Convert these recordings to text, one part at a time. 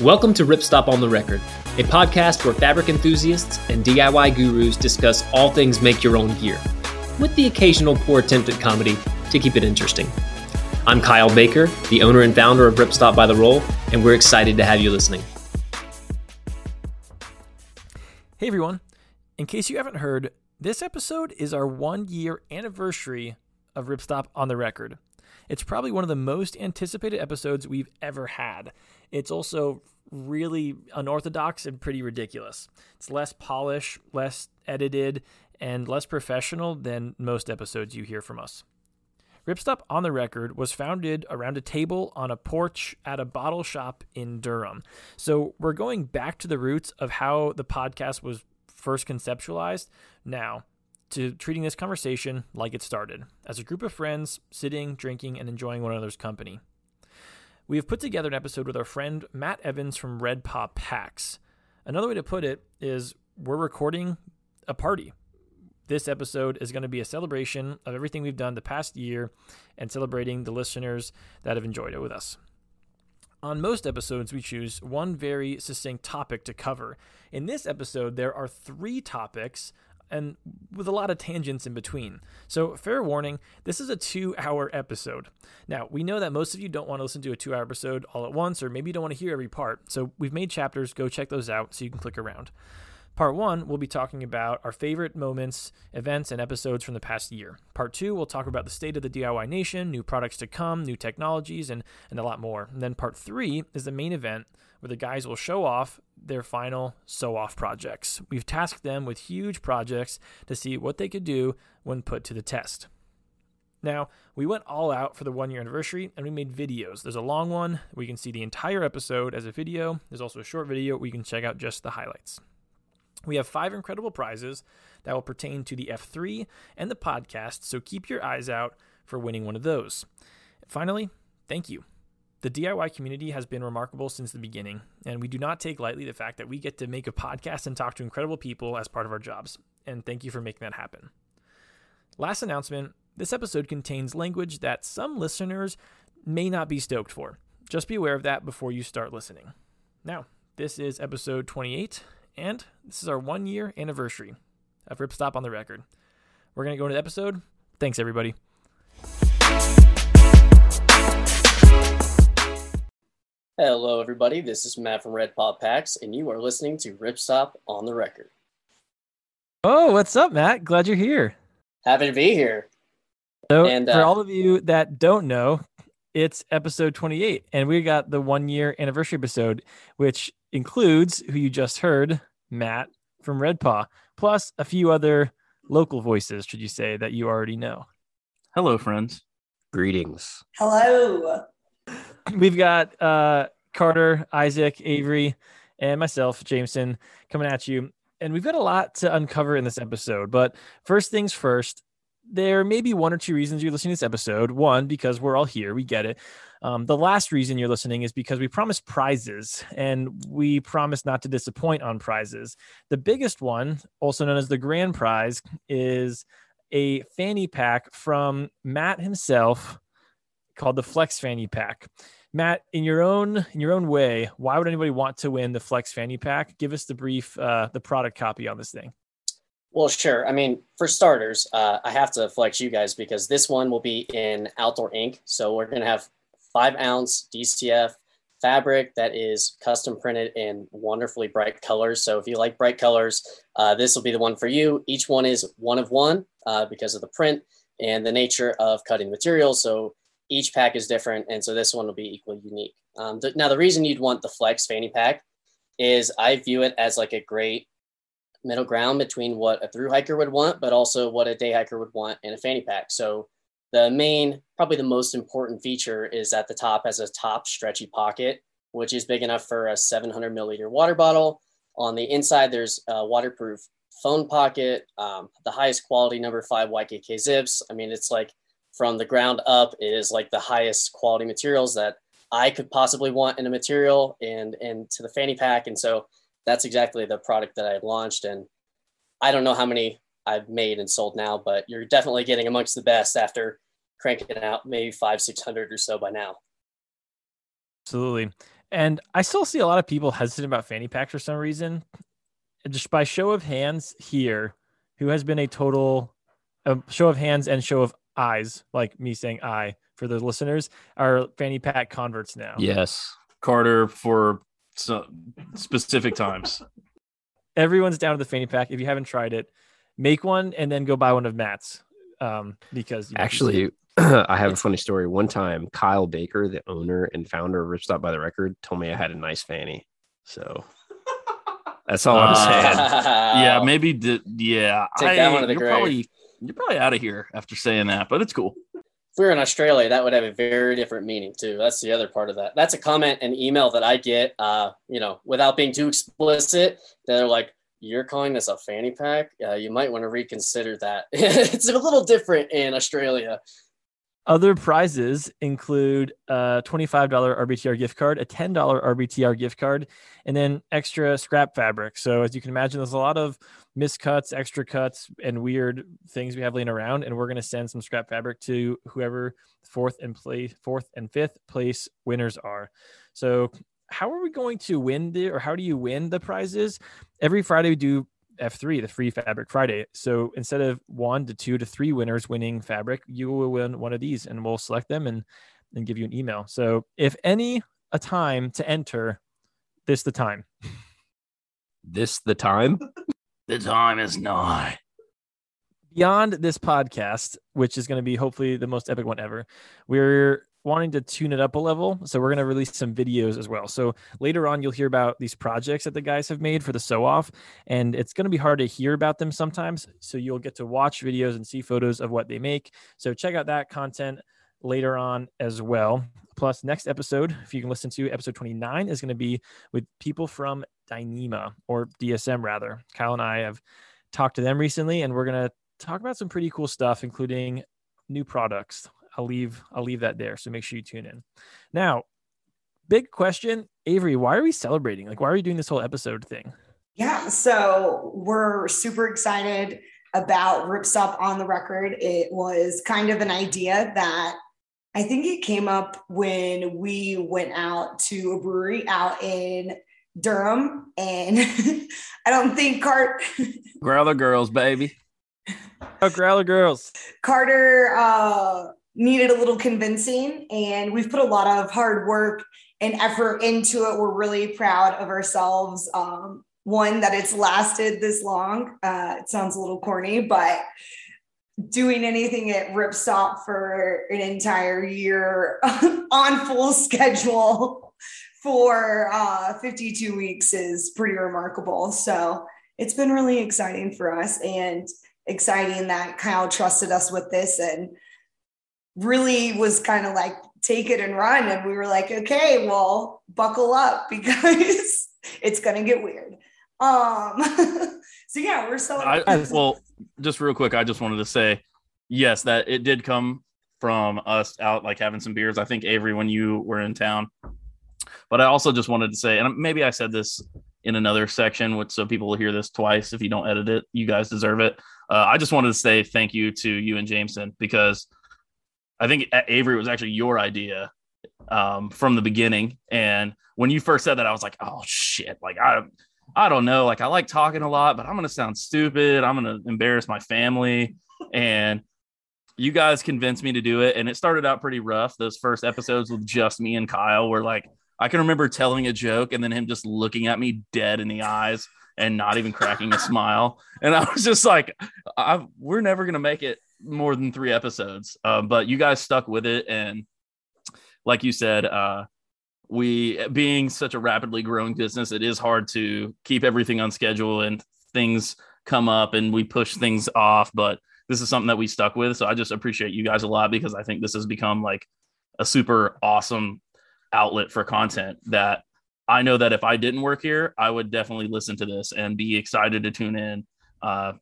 Welcome to Ripstop on the Record, a podcast where fabric enthusiasts and DIY gurus discuss all things make your own gear, with the occasional poor attempt at comedy to keep it interesting. I'm Kyle Baker, the owner and founder of Ripstop by the Roll, and we're excited to have you listening. Hey everyone. In case you haven't heard, this episode is our one year anniversary of Ripstop on the Record. It's probably one of the most anticipated episodes we've ever had. It's also really unorthodox and pretty ridiculous. It's less polished, less edited, and less professional than most episodes you hear from us. Ripstop on the Record was founded around a table on a porch at a bottle shop in Durham. So we're going back to the roots of how the podcast was first conceptualized now to treating this conversation like it started as a group of friends sitting, drinking, and enjoying one another's company. We have put together an episode with our friend Matt Evans from Red Paw Packs. Another way to put it is we're recording a party. This episode is going to be a celebration of everything we've done the past year and celebrating the listeners that have enjoyed it with us. On most episodes, we choose one very succinct topic to cover. In this episode, there are three topics and with a lot of tangents in between. So, fair warning, this is a two hour episode. Now, we know that most of you don't want to listen to a two hour episode all at once, or maybe you don't want to hear every part. So, we've made chapters. Go check those out so you can click around. Part one, we'll be talking about our favorite moments, events, and episodes from the past year. Part two, we'll talk about the state of the DIY nation, new products to come, new technologies, and, and a lot more. And then part three is the main event where the guys will show off their final sew off projects. We've tasked them with huge projects to see what they could do when put to the test. Now, we went all out for the one year anniversary and we made videos. There's a long one you can see the entire episode as a video. There's also a short video where you can check out just the highlights. We have five incredible prizes that will pertain to the F3 and the podcast, so keep your eyes out for winning one of those. Finally, thank you. The DIY community has been remarkable since the beginning, and we do not take lightly the fact that we get to make a podcast and talk to incredible people as part of our jobs. And thank you for making that happen. Last announcement this episode contains language that some listeners may not be stoked for. Just be aware of that before you start listening. Now, this is episode 28, and this is our one year anniversary of Ripstop on the Record. We're going to go into the episode. Thanks, everybody. Hello, everybody. This is Matt from Red Paw Packs, and you are listening to Ripstop on the Record. Oh, what's up, Matt? Glad you're here. Happy to be here. So, and, uh, for all of you that don't know, it's episode 28, and we got the one year anniversary episode, which includes who you just heard, Matt from Red Paw, plus a few other local voices, should you say, that you already know. Hello, friends. Greetings. Hello we've got uh, Carter, Isaac, Avery, and myself, Jameson, coming at you. And we've got a lot to uncover in this episode. But first things first, there may be one or two reasons you're listening to this episode. One, because we're all here, we get it. Um, the last reason you're listening is because we promise prizes and we promise not to disappoint on prizes. The biggest one, also known as the grand prize, is a fanny pack from Matt himself called the Flex Fanny Pack. Matt, in your own in your own way, why would anybody want to win the Flex Fanny Pack? Give us the brief, uh, the product copy on this thing. Well, sure. I mean, for starters, uh, I have to flex you guys because this one will be in outdoor ink. So we're going to have five ounce DCF fabric that is custom printed in wonderfully bright colors. So if you like bright colors, uh, this will be the one for you. Each one is one of one uh, because of the print and the nature of cutting materials. So each pack is different, and so this one will be equally unique. Um, th- now, the reason you'd want the Flex fanny pack is I view it as like a great middle ground between what a through hiker would want, but also what a day hiker would want in a fanny pack. So the main, probably the most important feature is at the top has a top stretchy pocket, which is big enough for a 700 milliliter water bottle. On the inside, there's a waterproof phone pocket, um, the highest quality number five YKK zips. I mean, it's like from the ground up is like the highest quality materials that I could possibly want in a material and and to the fanny pack. And so that's exactly the product that I launched. And I don't know how many I've made and sold now, but you're definitely getting amongst the best after cranking out maybe five, six hundred or so by now. Absolutely. And I still see a lot of people hesitant about fanny packs for some reason. Just by show of hands here, who has been a total a show of hands and show of eyes, like me saying I for the listeners, are fanny pack converts now. Yes. Carter for some specific times. Everyone's down to the fanny pack. If you haven't tried it, make one and then go buy one of Matt's. Um, because you know, actually, I have a funny story. One time, Kyle Baker, the owner and founder of Rip Stop by the Record, told me I had a nice fanny. So that's all I'm saying. yeah, maybe. D- yeah, take I, that one to the you're grave. Probably, you're probably out of here after saying that, but it's cool. If we were in Australia, that would have a very different meaning too. That's the other part of that. That's a comment and email that I get. Uh, you know, without being too explicit, they're like, "You're calling this a fanny pack? Uh, you might want to reconsider that." it's a little different in Australia. Other prizes include a $25 RBTR gift card, a $10 RBTR gift card, and then extra scrap fabric. So, as you can imagine, there's a lot of miscuts, extra cuts, and weird things we have laying around. And we're going to send some scrap fabric to whoever fourth and place, fourth and fifth place winners are. So, how are we going to win the, or how do you win the prizes? Every Friday we do F3, the free fabric Friday. So instead of one to two to three winners winning fabric, you will win one of these and we'll select them and, and give you an email. So if any a time to enter, this the time. This the time? the time is nigh. Beyond this podcast, which is going to be hopefully the most epic one ever, we're wanting to tune it up a level. So we're going to release some videos as well. So later on, you'll hear about these projects that the guys have made for the sew off, and it's going to be hard to hear about them sometimes. So you'll get to watch videos and see photos of what they make. So check out that content later on as well. Plus, next episode, if you can listen to episode 29, is going to be with people from Dyneema or DSM rather. Kyle and I have talked to them recently, and we're going to talk about some pretty cool stuff, including new products I'll leave I'll leave that there. So make sure you tune in. Now, big question, Avery, why are we celebrating? Like, why are we doing this whole episode thing? Yeah, so we're super excited about Ripstop on the record. It was kind of an idea that I think it came up when we went out to a brewery out in Durham, and I don't think Cart Growler Girls, baby. Oh, Growler Girls. Carter uh, needed a little convincing and we've put a lot of hard work and effort into it. We're really proud of ourselves. Um, one that it's lasted this long. Uh, it sounds a little corny but doing anything at ripstop for an entire year on full schedule for uh, 52 weeks is pretty remarkable. So it's been really exciting for us and exciting that kyle trusted us with this and really was kind of like take it and run. And we were like okay well buckle up because it's gonna get weird. Um so yeah we're so I, well just real quick i just wanted to say yes that it did come from us out like having some beers. I think avery when you were in town. But i also just wanted to say and maybe i said this in another section which so people will hear this twice if you don't edit it. You guys deserve it. Uh, i just wanted to say thank you to you and jameson because I think Avery was actually your idea um, from the beginning. And when you first said that, I was like, oh shit, like I, I don't know, like I like talking a lot, but I'm gonna sound stupid. I'm gonna embarrass my family, and you guys convinced me to do it. And it started out pretty rough. Those first episodes with just me and Kyle were like, I can remember telling a joke and then him just looking at me dead in the eyes and not even cracking a smile. And I was just like, we're never gonna make it more than three episodes, uh, but you guys stuck with it, and like you said, uh, we being such a rapidly growing business, it is hard to keep everything on schedule, and things come up, and we push things off. But this is something that we stuck with, so I just appreciate you guys a lot because I think this has become like a super awesome outlet for content that I know that if I didn't work here, I would definitely listen to this and be excited to tune in. Uh,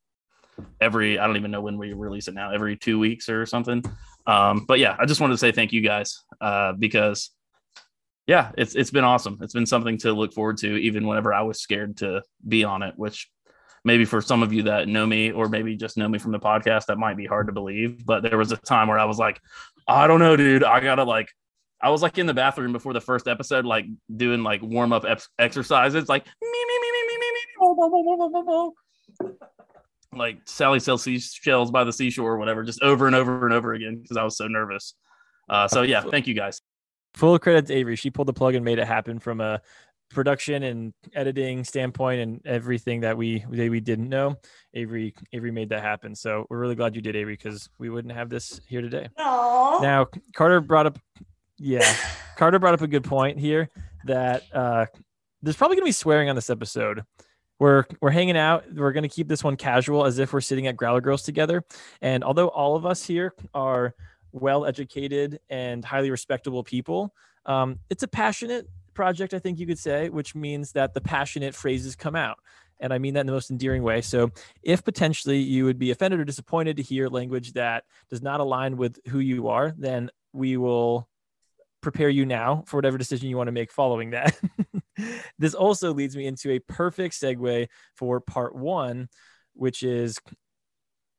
every I don't even know when we release it now, every two weeks or something. Um, but yeah, I just wanted to say thank you guys uh, because yeah, it's it's been awesome. It's been something to look forward to, even whenever I was scared to be on it, which maybe for some of you that know me or maybe just know me from the podcast, that might be hard to believe. But there was a time where I was like, I don't know, dude, I gotta like I was like in the bathroom before the first episode, like doing like warm up ex- exercises, like me, me, me, me, me, me, me, bo, bo, bo, bo, bo, bo, bo. Like Sally sells seashells by the seashore or whatever, just over and over and over again because I was so nervous. Uh, so yeah, thank you guys. Full credit to Avery. She pulled the plug and made it happen from a production and editing standpoint and everything that we that we didn't know. Avery Avery made that happen. So we're really glad you did, Avery, because we wouldn't have this here today. Aww. Now Carter brought up yeah. Carter brought up a good point here that uh there's probably gonna be swearing on this episode. We're we're hanging out. We're gonna keep this one casual as if we're sitting at Growler Girls together. And although all of us here are well educated and highly respectable people, um, it's a passionate project, I think you could say, which means that the passionate phrases come out. And I mean that in the most endearing way. So, if potentially you would be offended or disappointed to hear language that does not align with who you are, then we will prepare you now for whatever decision you want to make following that. this also leads me into a perfect segue for part one, which is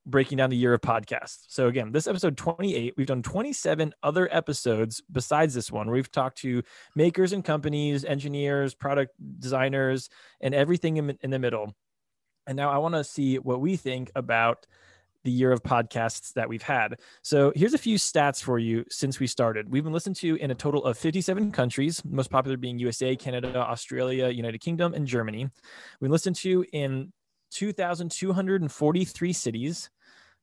breaking down the year of podcasts. So again, this episode 28, we've done 27 other episodes besides this one. We've talked to makers and companies, engineers, product designers, and everything in, in the middle. And now I want to see what we think about the year of podcasts that we've had. So here's a few stats for you since we started. We've been listened to in a total of 57 countries, most popular being USA, Canada, Australia, United Kingdom, and Germany. We listened to in 2,243 cities.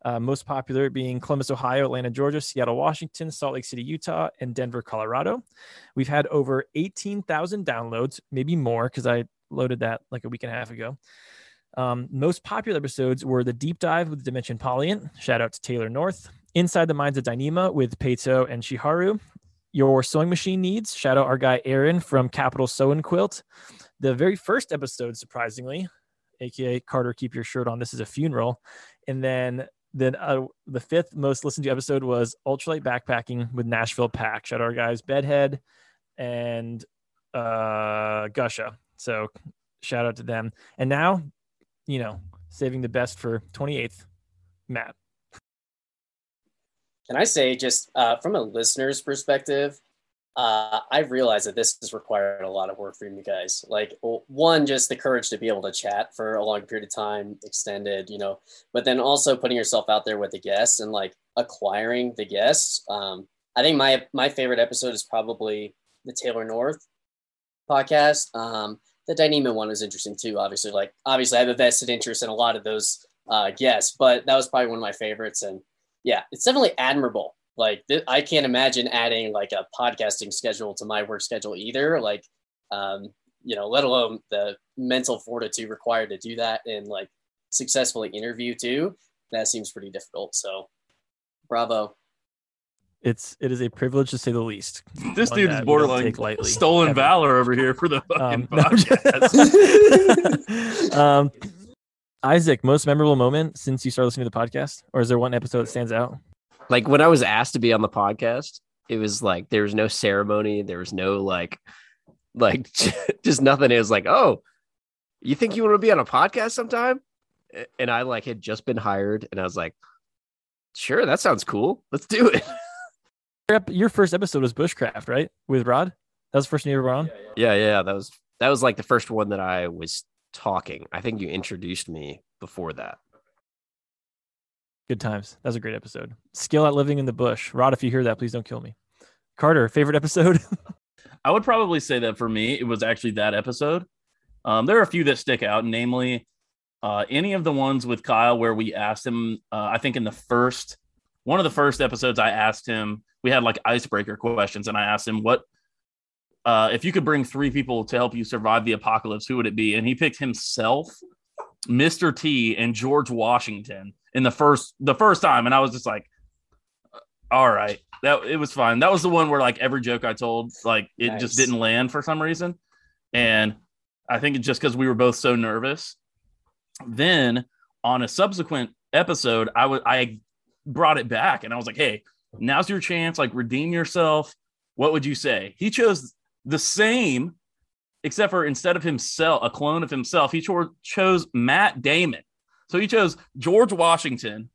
Uh, most popular being Columbus, Ohio, Atlanta, Georgia, Seattle, Washington, Salt Lake City, Utah, and Denver, Colorado. We've had over 18,000 downloads, maybe more because I loaded that like a week and a half ago. Um, most popular episodes were the deep dive with Dimension Polyant. Shout out to Taylor North. Inside the Minds of Dyneema with Peito and Shiharu. Your sewing machine needs. Shout out our guy Aaron from Capital Sew and Quilt. The very first episode, surprisingly, aka Carter, keep your shirt on. This is a funeral. And then then uh, the fifth most listened to episode was ultralight backpacking with Nashville Pack. Shout out our guys Bedhead and uh, Gusha. So shout out to them. And now, you know, saving the best for 28th, Matt. Can I say, just uh, from a listener's perspective, uh, I've realized that this has required a lot of work from you guys. Like, one, just the courage to be able to chat for a long period of time, extended, you know, but then also putting yourself out there with the guests and like acquiring the guests. Um, I think my my favorite episode is probably the Taylor North podcast. Um, the Dyneema one was interesting too. Obviously, like obviously, I have a vested interest in a lot of those uh, guests, but that was probably one of my favorites. And yeah, it's definitely admirable like th- I can't imagine adding like a podcasting schedule to my work schedule either. Like, um, you know, let alone the mental fortitude required to do that and like successfully interview too. That seems pretty difficult. So, bravo. It's it is a privilege to say the least. This dude is borderline take lightly, stolen ever. valor over here for the fucking Um, no, podcast. just- um, Isaac, most memorable moment since you started listening to the podcast, or is there one episode that stands out? Like when I was asked to be on the podcast, it was like there was no ceremony, there was no like, like just nothing. It was like, oh, you think you want to be on a podcast sometime? And I like had just been hired, and I was like, sure, that sounds cool. Let's do it. Your first episode was Bushcraft, right? With Rod. That was the first one you ever were on. Yeah, yeah, that was that was like the first one that I was talking. I think you introduced me before that. Good times. That was a great episode. Skill at living in the bush. Rod, if you hear that, please don't kill me. Carter, favorite episode? I would probably say that for me, it was actually that episode. Um, there are a few that stick out, namely uh, any of the ones with Kyle where we asked him. Uh, I think in the first one of the first episodes, I asked him. We had like icebreaker questions, and I asked him what uh, if you could bring three people to help you survive the apocalypse, who would it be? And he picked himself, Mr. T, and George Washington in the first the first time, and I was just like, all right, that it was fine. That was the one where like every joke I told, like it Nice. just didn't land for some reason, and I think it's just because we were both so nervous. Then on a subsequent episode, I was I brought it back and I was like, hey, now's your chance. Like redeem yourself. What would you say? He chose the same, except for instead of himself, a clone of himself, he cho- chose Matt Damon. So he chose George Washington,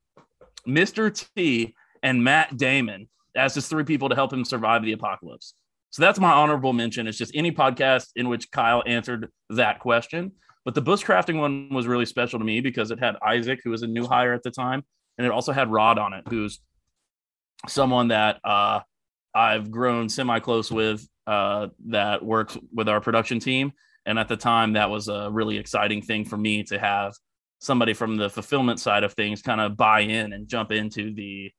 Mr. T, and Matt Damon asked his three people to help him survive the apocalypse. So that's my honorable mention. It's just any podcast in which Kyle answered that question. But the bushcrafting one was really special to me because it had Isaac, who was a new hire at the time, and it also had Rod on it, who's someone that uh, I've grown semi close with uh, that works with our production team. And at the time, that was a really exciting thing for me to have somebody from the fulfillment side of things kind of buy in and jump into the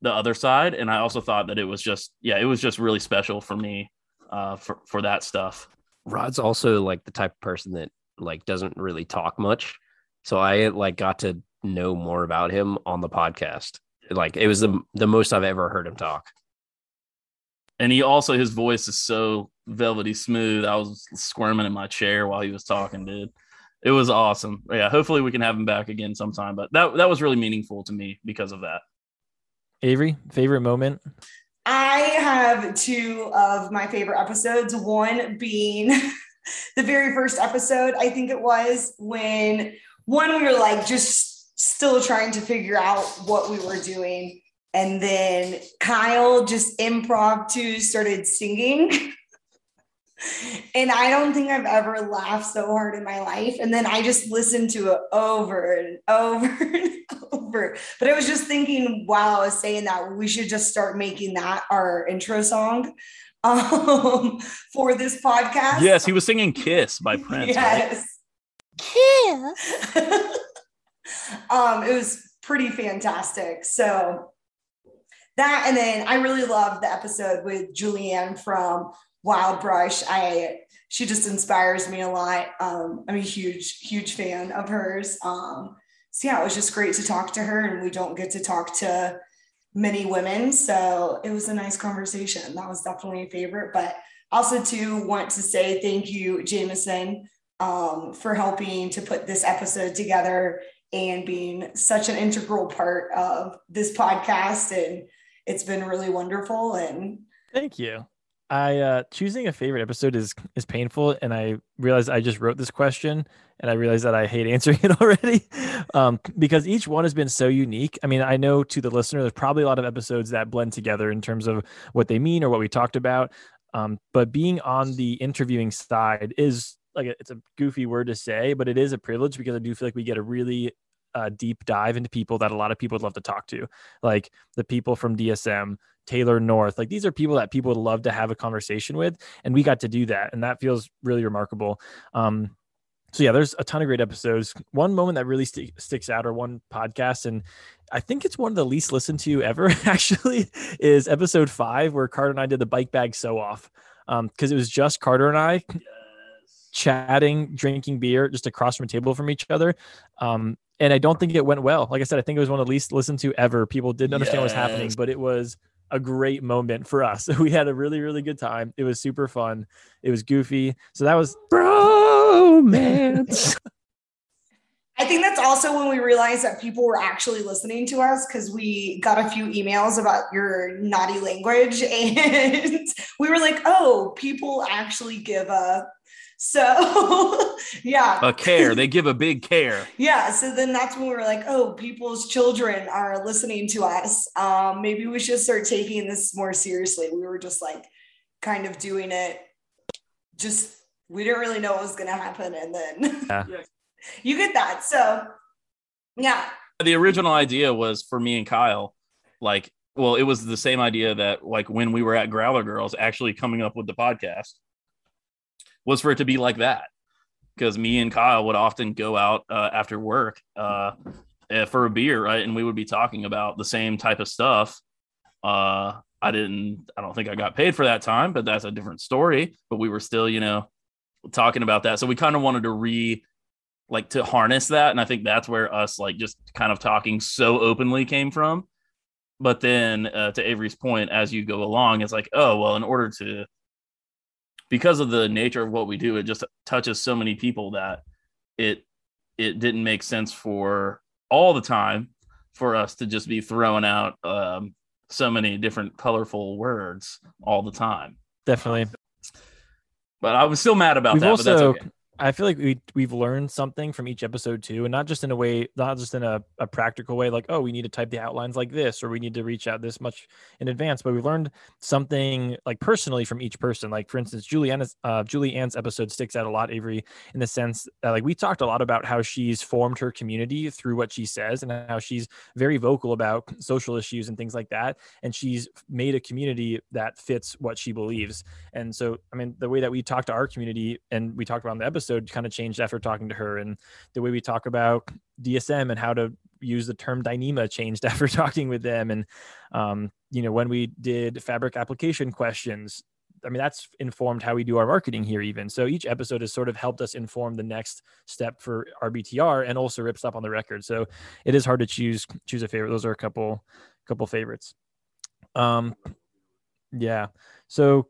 the other side. And I also thought that it was just, yeah, it was just really special for me uh, for for that stuff. Rod's also like the type of person that like doesn't really talk much. So I like got to know more about him on the podcast. Like it was the the most I've ever heard him talk. And he also his voice is so velvety smooth. I was squirming in my chair while he was talking, dude. It was awesome. Yeah, hopefully we can have him back again sometime. But that that was really meaningful to me because of that. Avery, favorite moment? I have two of my favorite episodes. One being the very first episode, I think it was when one we were like just still trying to figure out what we were doing. And then Kyle just impromptu started singing. and I don't think I've ever laughed so hard in my life. And then I just listened to it over and over and over. But I was just thinking while I was saying that we should just start making that our intro song um, for this podcast. Yes, he was singing Kiss by Prince. Yes. Kiss. um, it was pretty fantastic. So that, and then I really loved the episode with Julianne from Wild Brush. I she just inspires me a lot. Um, I'm a huge, huge fan of hers. Um, so yeah, it was just great to talk to her, and we don't get to talk to many women, so it was a nice conversation. That was definitely a favorite. But also to want to say thank you, Jameson, um, for helping to put this episode together and being such an integral part of this podcast. And it's been really wonderful. And thank you. I uh, choosing a favorite episode is is painful, and I realized I just wrote this question, and I realized that I hate answering it already, um, because each one has been so unique. I mean, I know to the listener, there's probably a lot of episodes that blend together in terms of what they mean or what we talked about, um, but being on the interviewing side is like a, it's a goofy word to say, but it is a privilege because I do feel like we get a really uh, deep dive into people that a lot of people would love to talk to, like the people from DSM, Taylor North. Like these are people that people would love to have a conversation with, and we got to do that, and that feels really remarkable. Um, so yeah, there's a ton of great episodes. One moment that really st- sticks out, or one podcast, and I think it's one of the least listened to ever. Actually, is episode five where Carter and I did the bike bag sew off because um, it was just Carter and I chatting, drinking beer just across from a table from each other. Um, and I don't think it went well. Like I said, I think it was one of the least listened to ever. People didn't understand yes. what was happening, but it was a great moment for us. We had a really, really good time. It was super fun. It was goofy. So that was bromance. I think that's also when we realized that people were actually listening to us because we got a few emails about your naughty language and we were like, oh, people actually give a so yeah. A care. They give a big care. yeah. So then that's when we were like, oh, people's children are listening to us. Um, maybe we should start taking this more seriously. We were just like kind of doing it. Just we didn't really know what was gonna happen. And then yeah. you get that. So yeah. The original idea was for me and Kyle, like, well, it was the same idea that like when we were at Growler Girls actually coming up with the podcast was for it to be like that because me and Kyle would often go out uh, after work uh, eh, for a beer, right? And we would be talking about the same type of stuff. Uh, I didn't, I don't think I got paid for that time, but that's a different story. But we were still, you know, talking about that. So we kind of wanted to re, like, to harness that. And I think that's where us, like, just kind of talking so openly came from. But then uh, to Avery's point, as you go along, it's like, oh, well, in order to, because of the nature of what we do, it just touches so many people that it it didn't make sense for all the time for us to just be throwing out um, so many different colorful words all the time. Definitely. But I was still mad about we've that. Also, okay. I feel like we we've learned something from each episode too, and not just in a way, not just in a, a practical way, like oh, we need to type the outlines like this, or we need to reach out this much in advance. But we've learned something like personally from each person. Like for instance, uh, Julianne's episode sticks out a lot, Avery, in the sense that like we talked a lot about how she's formed her community through what she says, and how she's very vocal about social issues and things like that, and she's made a community that fits what she believes. And so, I mean, the way that we talk to our community and we talked about in the episode episode kind of changed after talking to her and the way we talk about dsm and how to use the term dyneema changed after talking with them and um, you know when we did fabric application questions I mean, that's informed how we do our marketing here, even. So each episode has sort of helped us inform the next step for RBTR and also Rip Stop on the record. So it is hard to choose choose a favorite. Those are a couple couple favorites. Um, yeah. So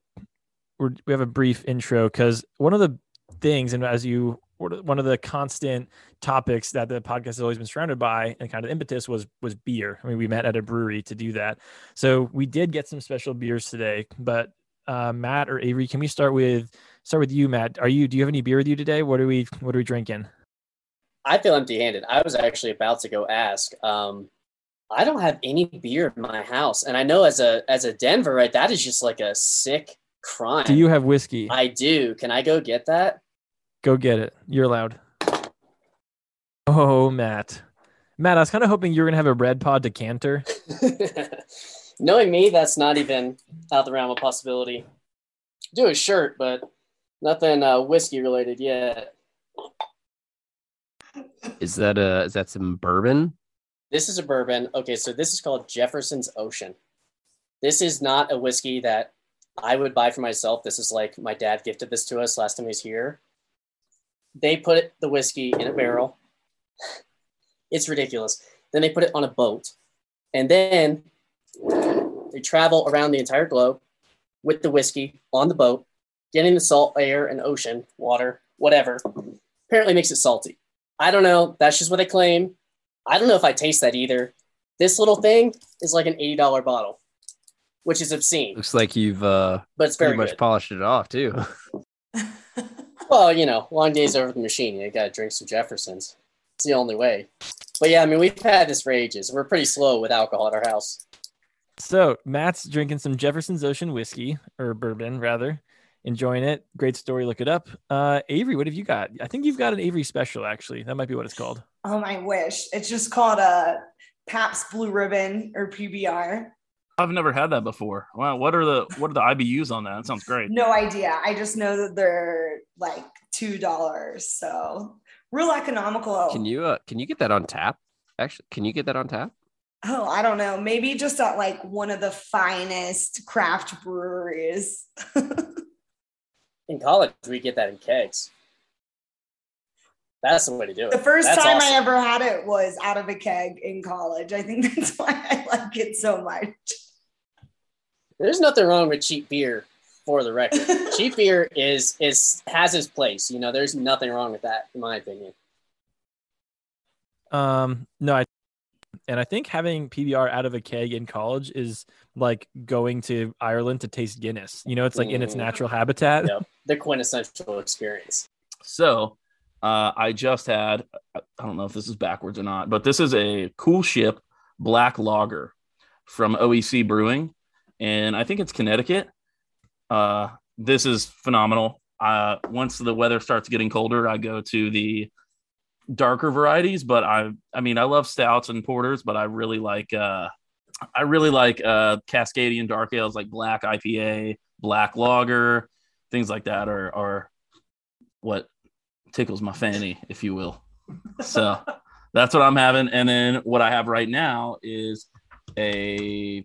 we're, we have a brief intro because one of the things and as you one of the constant topics that the podcast has always been surrounded by and kind of impetus was was beer. I mean, we met at a brewery to do that. So we did get some special beers today, but uh, Matt or Avery, can we start with start with you, Matt? Are you do you have any beer with you today? What are we what are we drinking? I feel empty handed. I was actually about to go ask. Um, I don't have any beer in my house, and I know as a as a Denverite, that is just like a sick crime. Do you have whiskey? I do. Can I go get that? Go get it. You're allowed. Oh, Matt. Matt, I was kind of hoping you were gonna have a Red Paw decanter. Knowing me, that's not even out the realm of possibility. Do a shirt, but nothing uh, whiskey related yet. Is that a is that some bourbon? This is a bourbon. Okay, so this is called Jefferson's Ocean. This is not a whiskey that I would buy for myself. This is like my dad gifted this to us last time he was here they put the whiskey in a barrel. It's ridiculous. Then they put it on a boat. And then they travel around the entire globe with the whiskey on the boat, getting the salt air and ocean, water, whatever. Apparently makes it salty. I don't know. That's just what they claim. I don't know if I taste that either. This little thing is like an $80 bottle, which is obscene. Looks like you've uh but it's very pretty much good. polished it off too. Well, you know, long days over the machine. You got to drink some Jeffersons. It's the only way. But yeah, I mean, we've had this for ages. We're pretty slow with alcohol at our house. So Matt's drinking some Jefferson's Ocean whiskey or bourbon, rather. Enjoying it. Great story. Look it up. Uh, Avery, what have you got? I think you've got an Avery special, actually. That might be what it's called. Oh, my wish. It's just called a Pabst Blue Ribbon or PBR. I've never had that before. Wow, what are the what are the IBUs on that? That sounds great. No idea. I just know that they're like two dollars. So real economical. Can you uh can you get that on tap? Actually, can you get that on tap? Oh, I don't know. Maybe just at like one of the finest craft breweries. In college, we get that in kegs. That's the way to do it. the first That's time awesome. I ever had it was out of a keg in college. I think that's why I like it so much. There's nothing wrong with cheap beer, for the record. cheap beer is is has its place. You know, there's nothing wrong with that, in my opinion. Um, no, I and I think having PBR out of a keg in college is like going to Ireland to taste Guinness. You know, it's like in its Mhm. natural habitat. Yep, the quintessential experience. So uh, I just had, I don't know if this is backwards or not, but this is a cool ship black lager from OEC Brewing. And I think it's Connecticut. Uh, this is phenomenal. Uh, once the weather starts getting colder, I go to the darker varieties, but I, I mean, I love stouts and porters, but I really like, uh, I really like uh, Cascadian dark ales like black IPA, black lager, things like that are, are what tickles my fanny, if you will. So that's what I'm having. And then what I have right now is a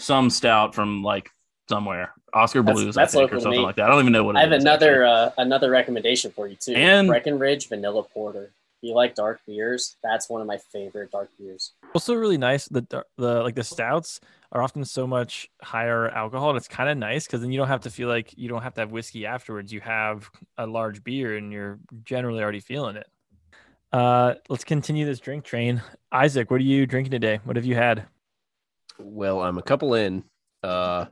some stout from like somewhere, Oskar That's- Blues, that's I think, or something like that. I don't even know what. it I have is, another uh, another recommendation for you too. And- Breckenridge Vanilla Porter. If you like dark beers, that's one of my favorite dark beers. Also, really nice. The the like the stouts are often so much higher alcohol, and it's kind of nice because then you don't have to feel like you don't have to have whiskey afterwards. You have a large beer, and you're generally already feeling it. Uh, let's continue this drink train. Isaac, what are you drinking today? What have you had? Well, I'm a couple in. Uh,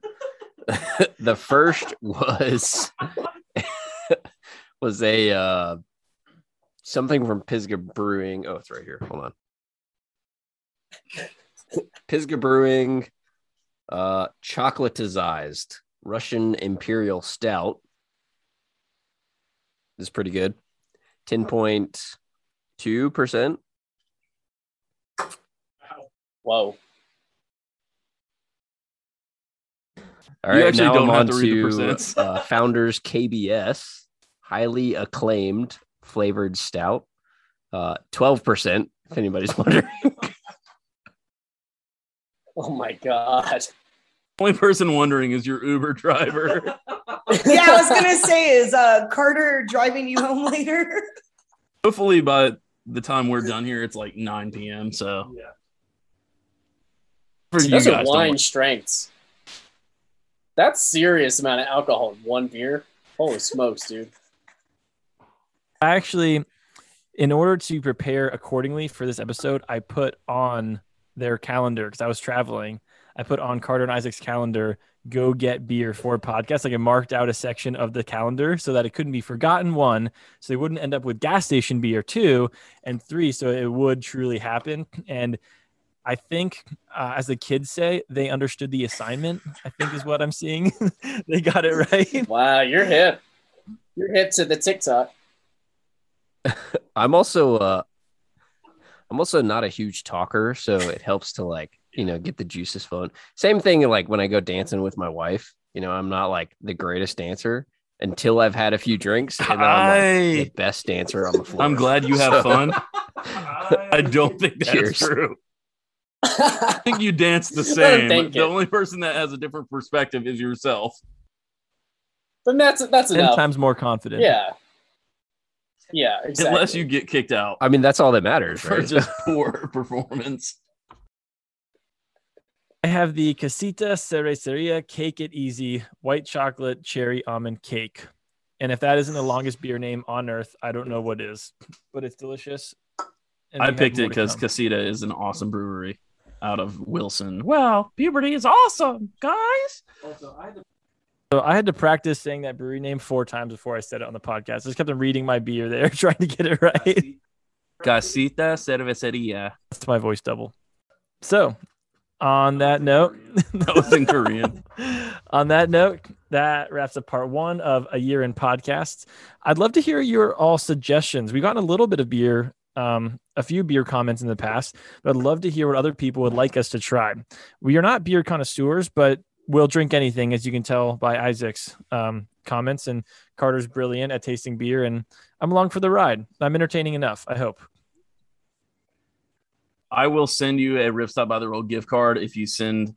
the first was was a uh, something from Pisgah Brewing. Oh, it's right here. Hold on. Pisgah Brewing, uh, chocolatized Russian Imperial Stout. This is pretty good. 10.2%. Wow. Whoa. All You actually now don't I'm have on to read the to percents. uh, Founders KBS, highly acclaimed flavored stout, uh, 12%, if anybody's wondering. Oh my god. Only person wondering is your Uber driver. Yeah, I was gonna say, is uh Carter driving you home later? Hopefully, by the time we're done here, it's like 9 p.m. So, Yeah. for you Those guys, are don't wine worry. strengths. That's serious amount of alcohol in one beer. Holy smokes, dude. I actually, in order to prepare accordingly for this episode, I put on their calendar because I was traveling. I put on Carter and Isaac's calendar, go get beer for podcast. Like I marked out a section of the calendar so that it couldn't be forgotten. One, so they wouldn't end up with gas station beer. Two, and three, so it would truly happen. And I think, uh, as the kids say, they understood the assignment. I think is what I'm seeing. they got it right. Wow, you're hip. You're hip to the TikTok. I'm also uh I'm also not a huge talker, so it helps to like, you know, get the juices flowing. Same thing like when I go dancing with my wife, you know, I'm not like the greatest dancer until I've had a few drinks and then I'm like the best dancer on the floor. I'm glad you have So- fun. I don't think that's Cheers. true. I think you dance the same. The it. only person that has a different perspective is yourself. Then that's that's Ten enough. times more confident. Yeah. Yeah, exactly. Unless you get kicked out I mean, that's all that matters, for right? just poor performance. I have the Casita Cerveceria Cake It Easy White Chocolate Cherry Almond Cake. And if that isn't the longest beer name on earth, I don't know what is, but it's delicious. And I picked it because. Casita is an awesome brewery out of Wilson. Well, puberty is awesome, guys. So I had to practice saying that brewery name four times before I said it on the podcast. I just kept on reading my beer there, trying to get it right. Casita Cerveceria. That's my voice double. So, on that note, That was in Korean. on that note, that wraps up part one of a year in podcasts. I'd love to hear your all suggestions. We've gotten a little bit of beer, um, a few beer comments in the past, but I'd love to hear what other people would like us to try. We are not beer connoisseurs, but we'll drink anything, as you can tell by Isaac's um, comments. And Carter's brilliant at tasting beer, and I'm along for the ride. I'm entertaining enough, I hope. I will send you a Ripstop by the Roll gift card if you send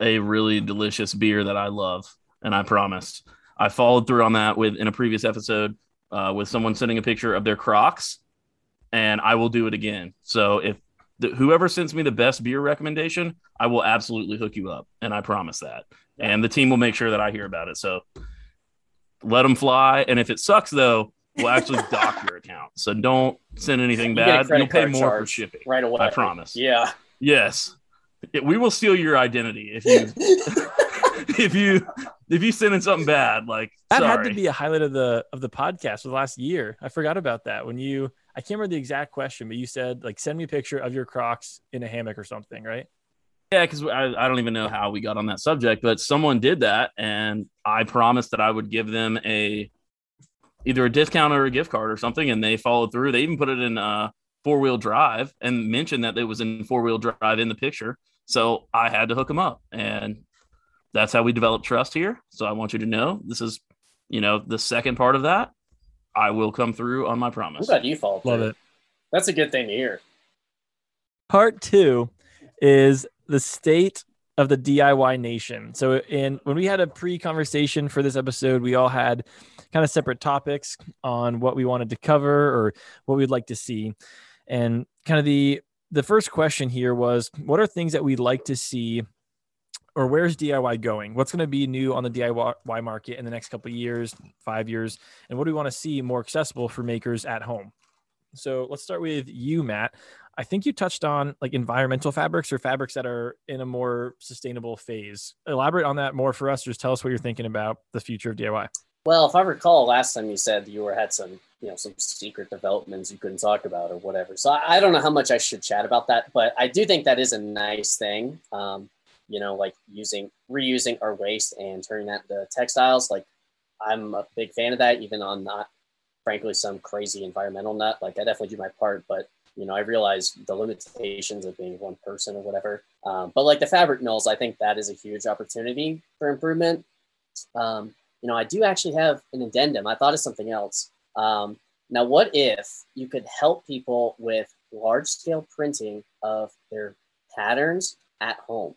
a really delicious beer that I love, and I promised. I followed through on that with in a previous episode uh, with someone sending a picture of their Crocs, and I will do it again. So if the, whoever sends me the best beer recommendation, I will absolutely hook you up, and I promise that. And the team will make sure that I hear about it. So let them fly. And if it sucks, though, we'll actually dock your account. So don't send anything You bad. credit You'll pay more for shipping. right away. I promise. Yeah. Yes, we will steal your identity if you if you if you send in something bad. Like That sorry. had to be a highlight of the of the podcast for the last year. I forgot about that when you. I can't remember the exact question, but you said like send me a picture of your Crocs in a hammock or something, right? yeah, because I, I don't even know how we got on that subject, but someone did that, and I promised that I would give them a either a discount or a gift card or something, and they followed through. They even put it in uh, four wheel drive and mentioned that it was in four wheel drive in the picture. So I had to hook them up, and that's how we develop trust here. So I want you to know this is, you know, the second part of that. I will come through on my I'm promise. glad you followed Love through. it. That's a good thing to hear. Part two is the state of the DIY nation. So in when we had a pre-conversation for this episode, we all had kind of separate topics on what we wanted to cover or what we'd like to see. And kind of the the first question here was what are things that we'd like to see or where's DIY going? What's going to be new on the DIY market in the next couple years, 5 years, and what do we want to see more accessible for makers at home? So let's start with you, Matt. I think you touched on like environmental fabrics or fabrics that are in a more sustainable phase. Elaborate on that more for us. Just tell us what you're thinking about the future of DIY. Well, if I recall, last time you said you were had some, you know, some secret developments you couldn't talk about or whatever. So I, don't know how much I should chat about that, but I do think that is a nice thing. Um, you know, like using reusing our waste and turning that into textiles. Like I'm a big fan of that, even on not frankly some crazy environmental nut. Like I definitely do my part, but you know, I realize the limitations of being one person or whatever. Um, but like the fabric mills, I think that is a huge opportunity for improvement. Um, you know, I do actually have an addendum. I thought of something else. Um, now, what if you could help people with large scale printing of their patterns at home?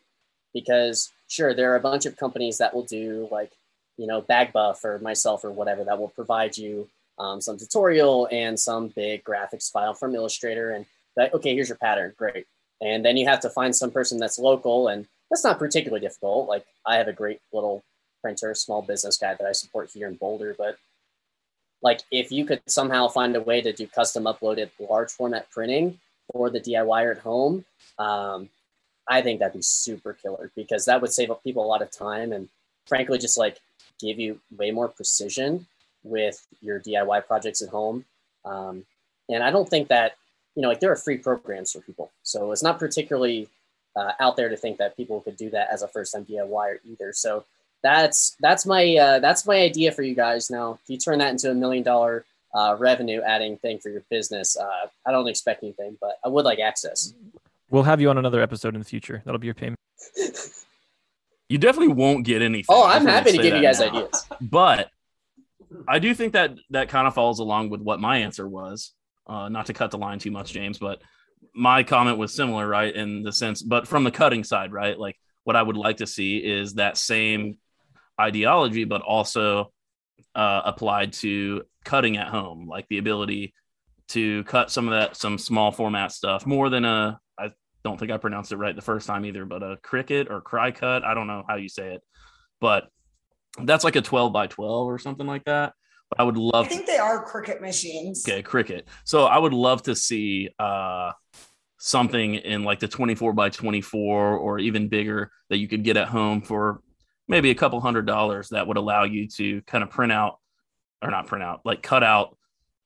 Because sure, there are a bunch of companies that will do like, you know, BagBuff or myself or whatever that will provide you um, some tutorial and some big graphics file from Illustrator. And that, okay, here's your pattern. Great. And then you have to find some person that's local. And that's not particularly difficult. Like I have a great little printer, small business guy that I support here in Boulder. But like if you could somehow find a way to do custom uploaded large format printing for the DIYer at home, um, I think that'd be super killer because that would save people a lot of time and frankly just like give you way more precision with your DIY projects at home. Um, and I don't think that, you know, like there are free programs for people. So it's not particularly uh, out there to think that people could do that as a first time DIYer either. So that's, that's my, uh, that's my idea for you guys. Now, if you turn that into a million dollar uh, revenue adding thing for your business, uh, I don't expect anything, but I would like access. We'll have you on another episode in the future. That'll be your payment. You definitely won't get anything. Oh, I I'm happy to give you guys now. ideas. But I do think that that kind of follows along with what my answer was. Uh, not to cut the line too much, James, but my comment was similar, right? In the sense, but from the cutting side, right? Like what I would like to see is that same ideology, but also uh, applied to cutting at home, like the ability to cut some of that, some small format stuff more than a, I don't think I pronounced it right the first time either, but a Cricut or cry cut. I don't know how you say it, but that's like a 12 by 12 or something like that. But I would love. I think they are Cricut machines. Okay, Cricut. So I would love to see uh, something in like the 24 by 24 or even bigger that you could get at home for maybe a couple hundred dollars that would allow you to kind of print out or not print out, like cut out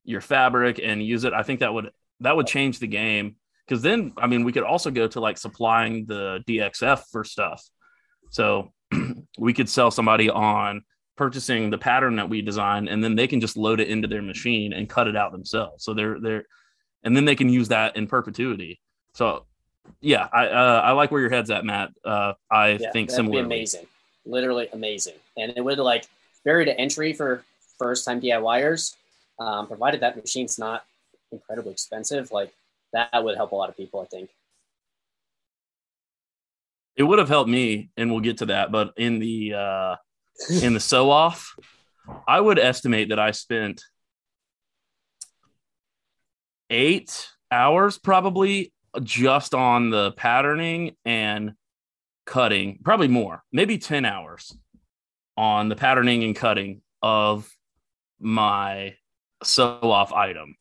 your fabric and use it. I think that would that would change the game because then I mean we could also go to like supplying the DXF for stuff. So we could sell somebody on purchasing the pattern that we design and then they can just load it into their machine and cut it out themselves so they're they're and then they can use that in perpetuity so yeah i uh, i like where your head's at matt uh i Yeah, think that'd similarly amazing. Literally amazing. And it would like vary to entry for first time DIYers, um, provided that machine's not incredibly expensive. Like that would help a lot of people, I think. it would have helped me and we'll get to that but in the uh in the sew off i would estimate that i spent eight hours probably just on the patterning and cutting probably more maybe 10 hours on the patterning and cutting of my sew off item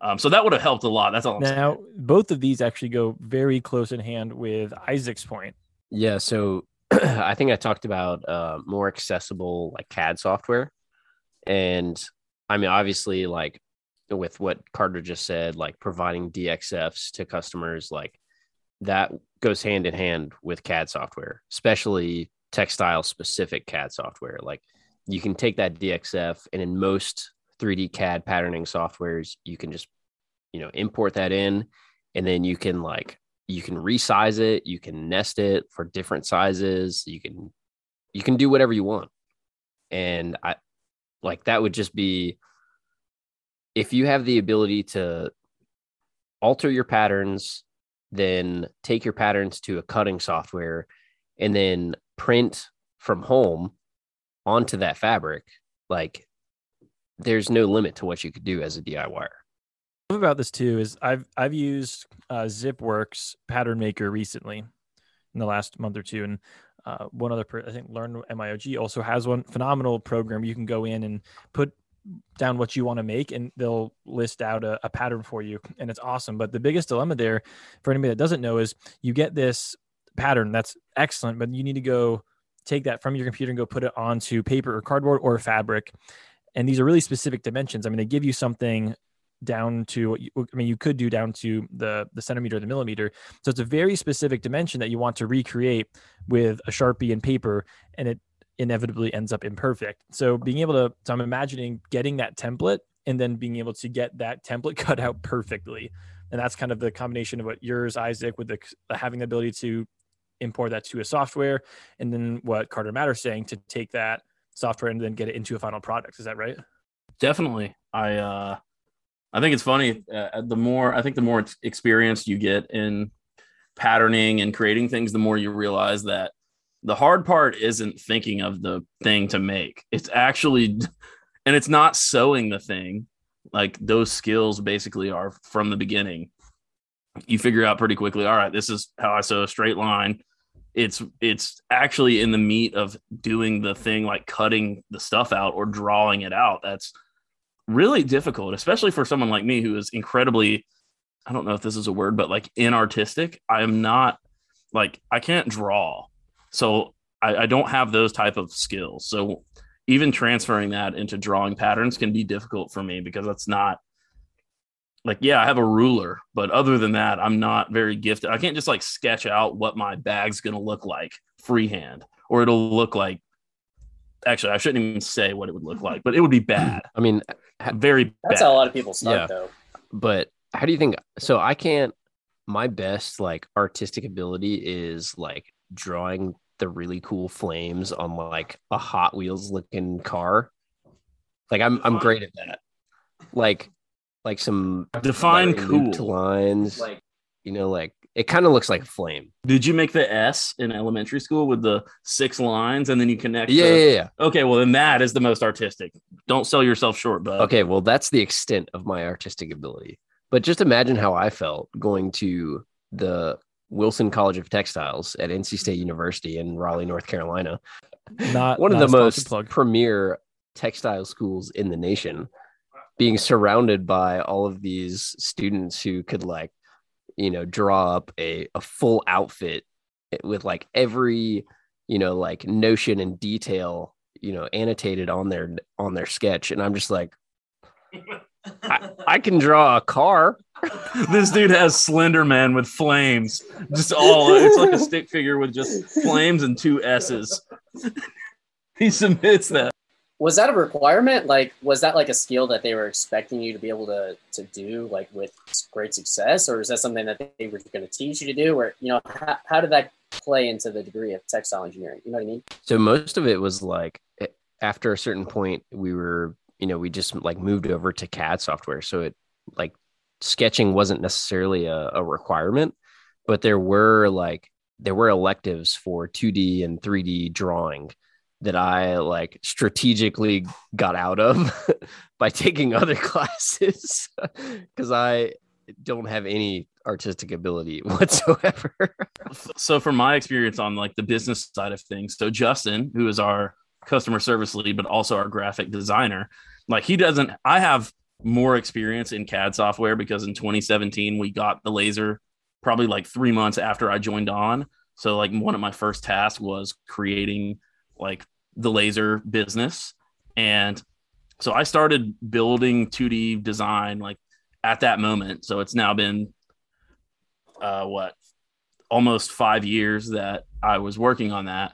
um, so that would have helped a lot that's all I'm saying. Now, both of these actually go very close in hand with Isaac's point. Yeah, so I think I talked about uh, more accessible like CAD software, and I mean obviously like with what Carter just said, like providing DXFs to customers, like that goes hand in hand with CAD software, especially textile specific CAD software. Like you can take that DXF, and in most 3D CAD patterning softwares, you can just you know import that in, and then you can like you can resize it you can nest it for different sizes you can you can do whatever you want and i like that would just be if you have the ability to alter your patterns then take your patterns to a cutting software and then print from home onto that fabric. Like there's no limit to what you could do as a diyer about this too is I've I've used uh, ZipWorks Pattern Maker recently in the last month or two, and uh, one other per- I think Learn MYOG also has one. Phenomenal program. You can go in and put down what you want to make, and they'll list out a, a pattern for you, and it's awesome. But the biggest dilemma there for anybody that doesn't know is you get this pattern that's excellent, but you need to go take that from your computer and go put it onto paper or cardboard or fabric. And these are really specific dimensions. I mean, they give you something down to I mean, you could do down to the the centimeter or the millimeter. So it's a very specific dimension that you want to recreate with a sharpie and paper, and it inevitably ends up imperfect. So being able to, so I'm imagining getting that template and then being able to get that template cut out perfectly. And that's kind of the combination of what yours, Isaac, with the having the ability to import that to a software, and then what Carter Matter's saying to take that software and then get it into a final product. Is that right? Definitely. I uh I think it's funny. Uh, the more I think the more experience you get in patterning and creating things, the more you realize that the hard part isn't thinking of the thing to make. It's actually, and it's not sewing the thing. Like those skills basically are from the beginning. You figure out pretty quickly. All right, this is how I sew a straight line. It's it's actually in the meat of doing the thing, like cutting the stuff out or drawing it out. That's really difficult, especially for someone like me who is incredibly, I don't know if this is a word, but like inartistic. I am not like I can't draw, so I, I don't have those type of skills. So even transferring that into drawing patterns can be difficult for me because that's not like yeah i have a ruler but other than that i'm not very gifted i can't just like sketch out what my bag's going to look like freehand or it'll look like actually, I shouldn't even say what it would look like, but it would be bad. I mean, very. That's bad. how a lot of people start, Yeah. though. but how do you think so i can't my best like artistic ability is like drawing the really cool flames on like a hot wheels looking car like i'm i'm great at that like like some Define cool. lines like you know like it kind of looks like a flame Did you make the S in elementary school with the six lines and then you connect? yeah the- yeah yeah Okay, well then that is the most artistic. Don't sell yourself short, bud. okay well that's the extent of my artistic ability but just imagine how i felt going to the wilson college of textiles at nc state university in raleigh north carolina. Not one of the most plug. premier textile schools in the nation being surrounded by all of these students who could like you know draw up a, a full outfit with like every you know like notion and detail you know annotated on their on their sketch. And i'm just like I, I can draw a car this dude has Slender Man with flames. Just all it's like a stick figure with just flames and two S's. he submits that. Was that a requirement? Like, was that like a skill that they were expecting you to be able to to do, like with great success, or is that something that they were going to teach you to do, or you know, how, how did that play into the degree of textile engineering? You know what I mean? So most of it was like after a certain point, we were, you know, we just like moved over to CAD software. So it like sketching wasn't necessarily a, a requirement, but there were like there were electives for 2D and 3D drawing that I like strategically got out of by taking other classes because I don't have any artistic ability whatsoever. So from my experience on like the business side of things, so Justin, who is our customer service lead, but also our graphic designer, like he doesn't I have more experience in CAD software because in 2017 we got the laser probably like three months after I joined on. So like one of my first tasks was creating like the laser business. And so I started building 2D design like at that moment. So it's now been uh what almost five years that I was working on that.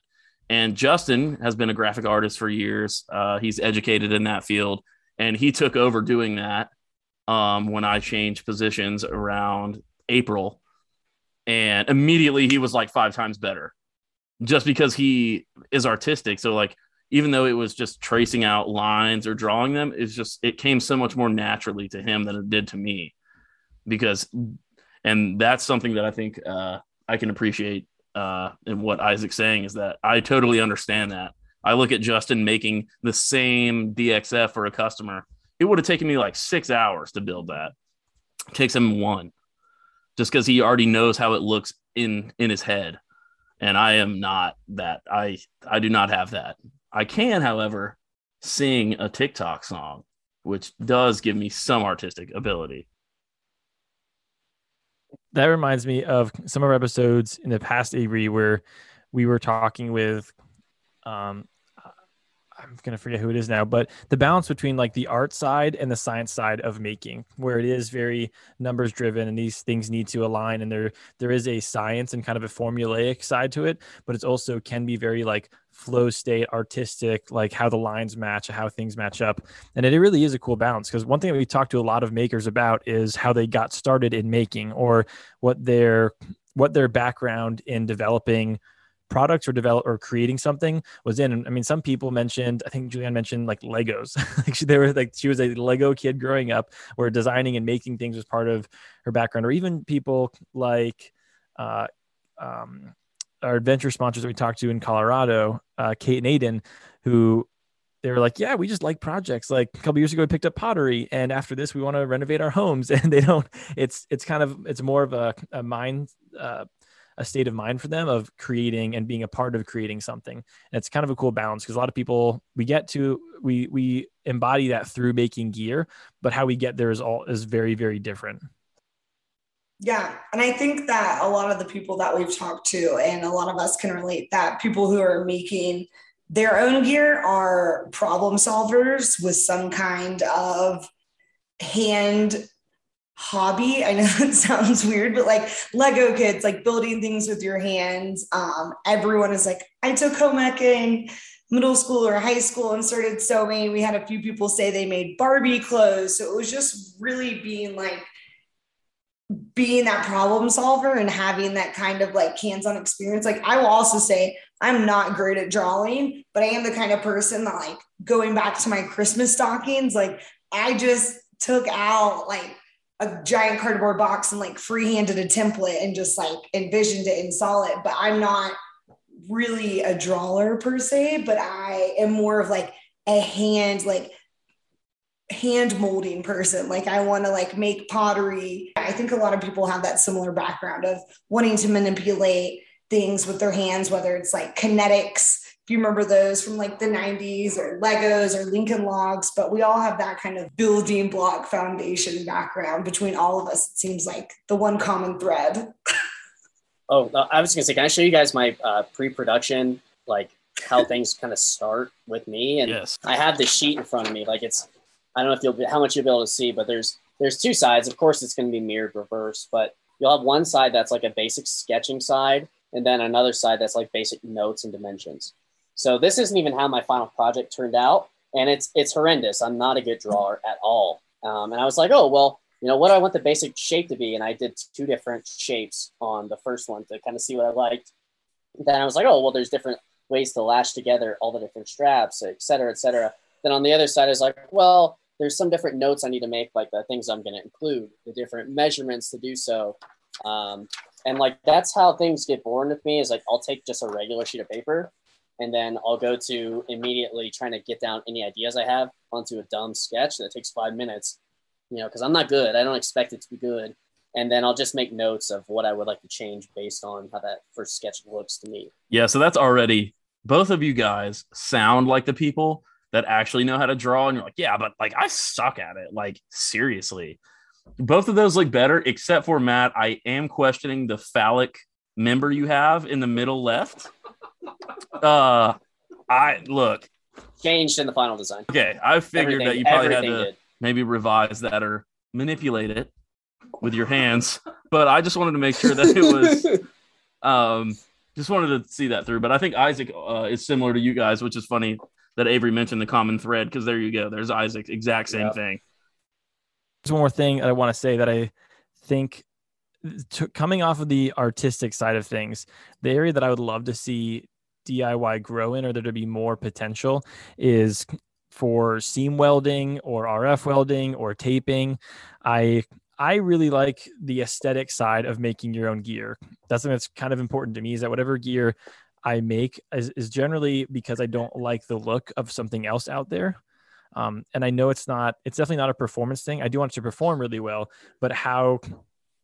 And Justin has been a graphic artist for years. Uh, he's educated in that field, and he took over doing that um, when I changed positions around April. And immediately he was like five times better just because he is artistic. So, like, even though it was just tracing out lines or drawing them, it's just, it came so much more naturally to him than it did to me because, and that's something that I think uh, I can appreciate uh, in what Isaac's saying is that I totally understand that. I look at Justin making the same DXF for a customer. It would have taken me like six hours to build that. It takes him one, just because he already knows how it looks in in his head, and I am not that. I I do not have that. I can, however, sing a TikTok song, which does give me some artistic ability. that reminds me of some of our episodes in the past Avery where we were talking with um, I'm gonna forget who it is now, but the balance between like the art side and the science side of making, where it is very numbers driven and these things need to align, and there there is a science and kind of a formulaic side to it, but it's also can be very like flow state, artistic, like how the lines match, how things match up, and it really is a cool balance. Because one thing that we talk to a lot of makers about is how they got started in making or what their what their background in developing products or develop or creating something was in. I mean, some people mentioned, I think Julianne mentioned like Legos. like she, they were like she was a Lego kid growing up, where designing and making things was part of her background. Or even people like uh, um, our adventure sponsors that we talked to in Colorado, uh, Kate and Aiden, who they were like, yeah, we just like projects. Like a couple years ago, we picked up pottery, and after this, we want to renovate our homes. And they don't. It's it's kind of it's more of a, a mind uh, a state of mind for them of creating and being a part of creating something. And it's kind of a cool balance because a lot of people we get to we we embody that through making gear, but how we get there is all is very very different. Yeah. And I think that a lot of the people that we've talked to, and a lot of us can relate that people who are making their own gear are problem solvers with some kind of hand hobby. I know it sounds weird, but like Lego kids, like building things with your hands. Um, everyone is like, I took home ec in middle school or high school and started sewing. We had a few people say they made Barbie clothes. So it was just really being like, being that problem solver and having that kind of like hands-on experience like i will also say i'm not great at drawing but i am the kind of person that like going back to my christmas stockings like i just took out like a giant cardboard box and like freehanded a template and just like envisioned it and saw it. But I'm not really a drawer per se, but I am more of like a hand, like hand molding person. Like I want to like make pottery. I think a lot of people have that similar background of wanting to manipulate things with their hands, whether it's like kinetics if you remember those from like the 90s or Legos or Lincoln Logs, but we all have that kind of building block foundation background between all of us. It seems like the one common thread. oh, I was gonna say, can I show you guys my uh, pre-production, like how things kind of start with me? And Yes. I have the sheet in front of me. Like it's, I don't know if you'll be, how much you'll be able to see, but there's there's two sides. Of course, it's going to be mirrored reverse, but you'll have one side that's like a basic sketching side, and then another side that's like basic notes and dimensions. So this isn't even how my final project turned out, and it's it's horrendous. I'm not a good drawer at all. Um, and I was like, oh well, you know, what do I want the basic shape to be? And I did two different shapes on the first one to kind of see what I liked. Then I was like, oh well, there's different ways to lash together all the different straps, et cetera, et cetera. Then on the other side is like, well, there's some different notes I need to make, like the things I'm going to include, the different measurements to do so. Um, and like that's how things get born with me is like I'll take just a regular sheet of paper and then I'll go to immediately trying to get down any ideas I have onto a dumb sketch that takes five minutes, you know, because I'm not good. I don't expect it to be good. And then I'll just make notes of what I would like to change based on how that first sketch looks to me. Yeah, so that's already both of you guys sound like the people that actually know how to draw, and you're like, yeah, but like I suck at it. Like seriously, both of those look better, except for Matt. I am questioning the phallic member you have in the middle left. Uh, I look Changed in the final design. okay. I figured Everything- that you probably had to did. maybe revise that or manipulate it with your hands, but I just wanted to make sure that it was um just wanted to see that through but i think isaac uh, is similar to you guys which is funny that avery mentioned the common thread because there you go there's isaac exact same Yeah. thing There's one more thing I want to say that I think to, coming off of the artistic side of things, the area that I would love to see DIY grow in or there to be more potential is for seam welding or RF welding or taping. I I really like the aesthetic side of making your own gear. That's something that's kind of important to me is that whatever gear I make is, is generally because I don't like the look of something else out there. Um, and I know it's not, it's definitely not a performance thing. I do want it to perform really well, but how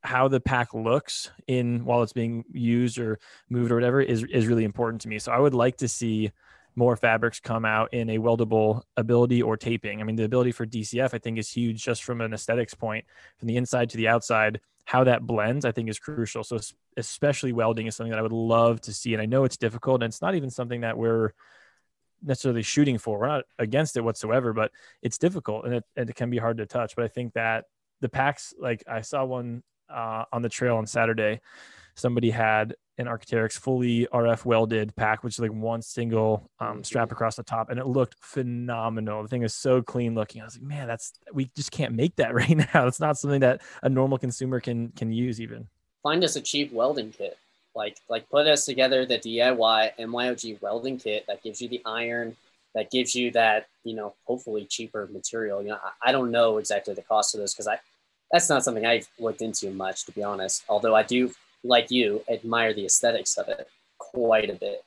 how the pack looks in while it's being used or moved or whatever is is really important to me. So I would like to see more fabrics come out in a weldable ability or taping. I mean, the ability for DCF I think is huge just from an aesthetics point, from the inside to the outside. How that blends, I think, is crucial. So especially welding is something that I would love to see, and I know it's difficult, and it's not even something that we're necessarily shooting for. We're not against it whatsoever, but it's difficult and it, and it can be hard to touch. But I think that the packs, like I saw one uh, on the trail on Saturday, somebody had an Arc'teryx fully RF welded pack, which is like one single um, strap across the top, and it looked phenomenal. The thing is so clean looking. I was like, man, that's we just can't make that right now. It's not something that a normal consumer can can use even. Find us a cheap welding kit. Like like put us together the DIY MYOG welding kit that gives you the iron, that gives you that you know hopefully cheaper material. You know I, I don't know exactly the cost of those because I that's not something I've looked into much to be honest. Although I do like you, admire the aesthetics of it quite a bit.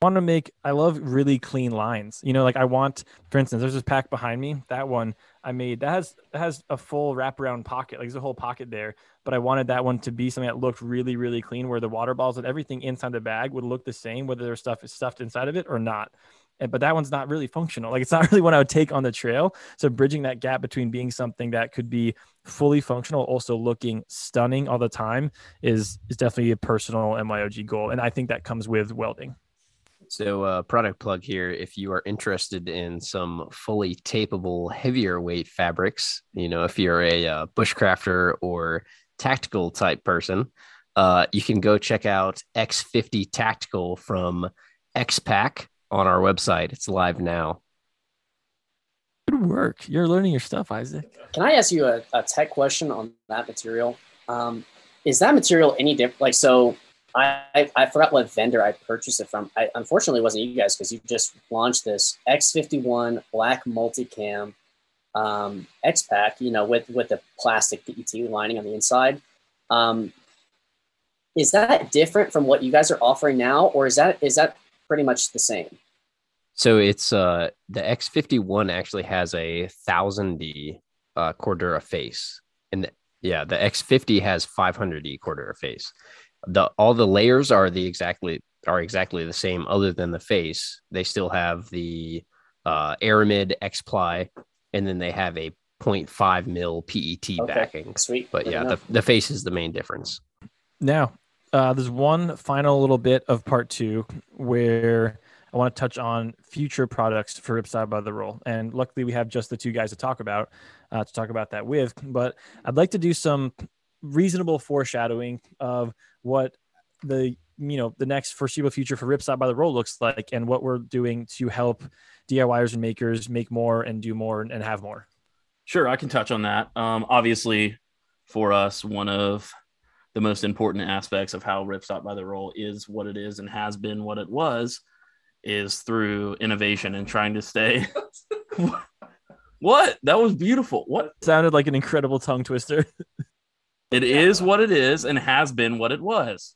I want to make I love really clean lines. You know, like I want, for instance, there's this pack behind me. That one I made that has that has a full wraparound pocket, like there's a whole pocket there. But I wanted that one to be something that looked really, really clean, where the water balls and everything inside the bag would look the same, whether there's stuff is stuffed inside of it or not. But that one's not really functional. Like it's not really what I would take on the trail. So bridging that gap between being something that could be fully functional, also looking stunning all the time is is definitely a personal MYOG goal. And I think that comes with welding. So, uh, product plug here. If you are interested in some fully tapeable, heavier weight fabrics, you know, if you're a uh, bushcrafter or tactical type person, uh, you can go check out X50 Tactical from X-Pac on our website. It's live now. Good work. You're learning your stuff, Isaac. Can I ask you a, a tech question on that material? Um, is that material any different? Like, so I, I, I forgot what vendor I purchased it from. I unfortunately it wasn't you guys because you just launched this X51 black multicam um, X-Pac, you know, with with the plastic PET lining on the inside. Um, is that different from what you guys are offering now, or is that is that pretty much the same? So it's uh the X51 actually has a thousand D uh Cordura face. And the, yeah, the X50 has 500 D Cordura face. The all the layers are the exactly are exactly the same other than the face. They still have the uh Aramid X ply and then they have a 0.5 mil PET Okay, backing. Sweet. But Good yeah, the, the face is the main difference. Now, uh, there's one final little bit of part two where I want to touch on future products for Ripstop by the Roll. And luckily, we have just the two guys to talk about, uh, to talk about that with. But I'd like to do some reasonable foreshadowing of what the you know the next foreseeable future for Ripstop by the Roll looks like, and what we're doing to help DIYers and makers make more and do more and have more. Sure, I can touch on that. Um, obviously, for us, one of the most important aspects of how Ripstop by the Roll is what it is and has been what it was is through innovation and trying to stay. what? That was beautiful. What? Sounded like an incredible tongue twister. It is what it is and has been what it was.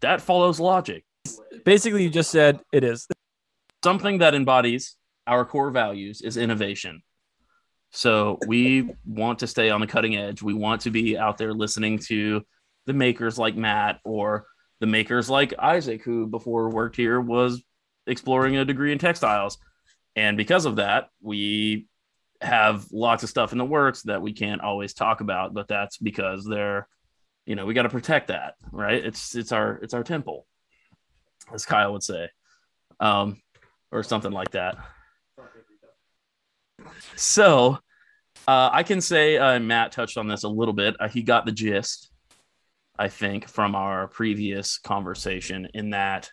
That follows logic. Basically, you just said it is. Something that embodies our core values is innovation. So we want to stay on the cutting edge. We want to be out there listening to the makers like Matt or the makers like Isaac, who before worked here was exploring a degree in textiles. And because of that, we have lots of stuff in the works that we can't always talk about, but that's because they're, you know, we got to protect that, right? It's it's our it's our temple, as Kyle would say, um, or something like that. So, uh, I can say uh, Matt touched on this a little bit. Uh, he got the gist, I think, from our previous conversation in that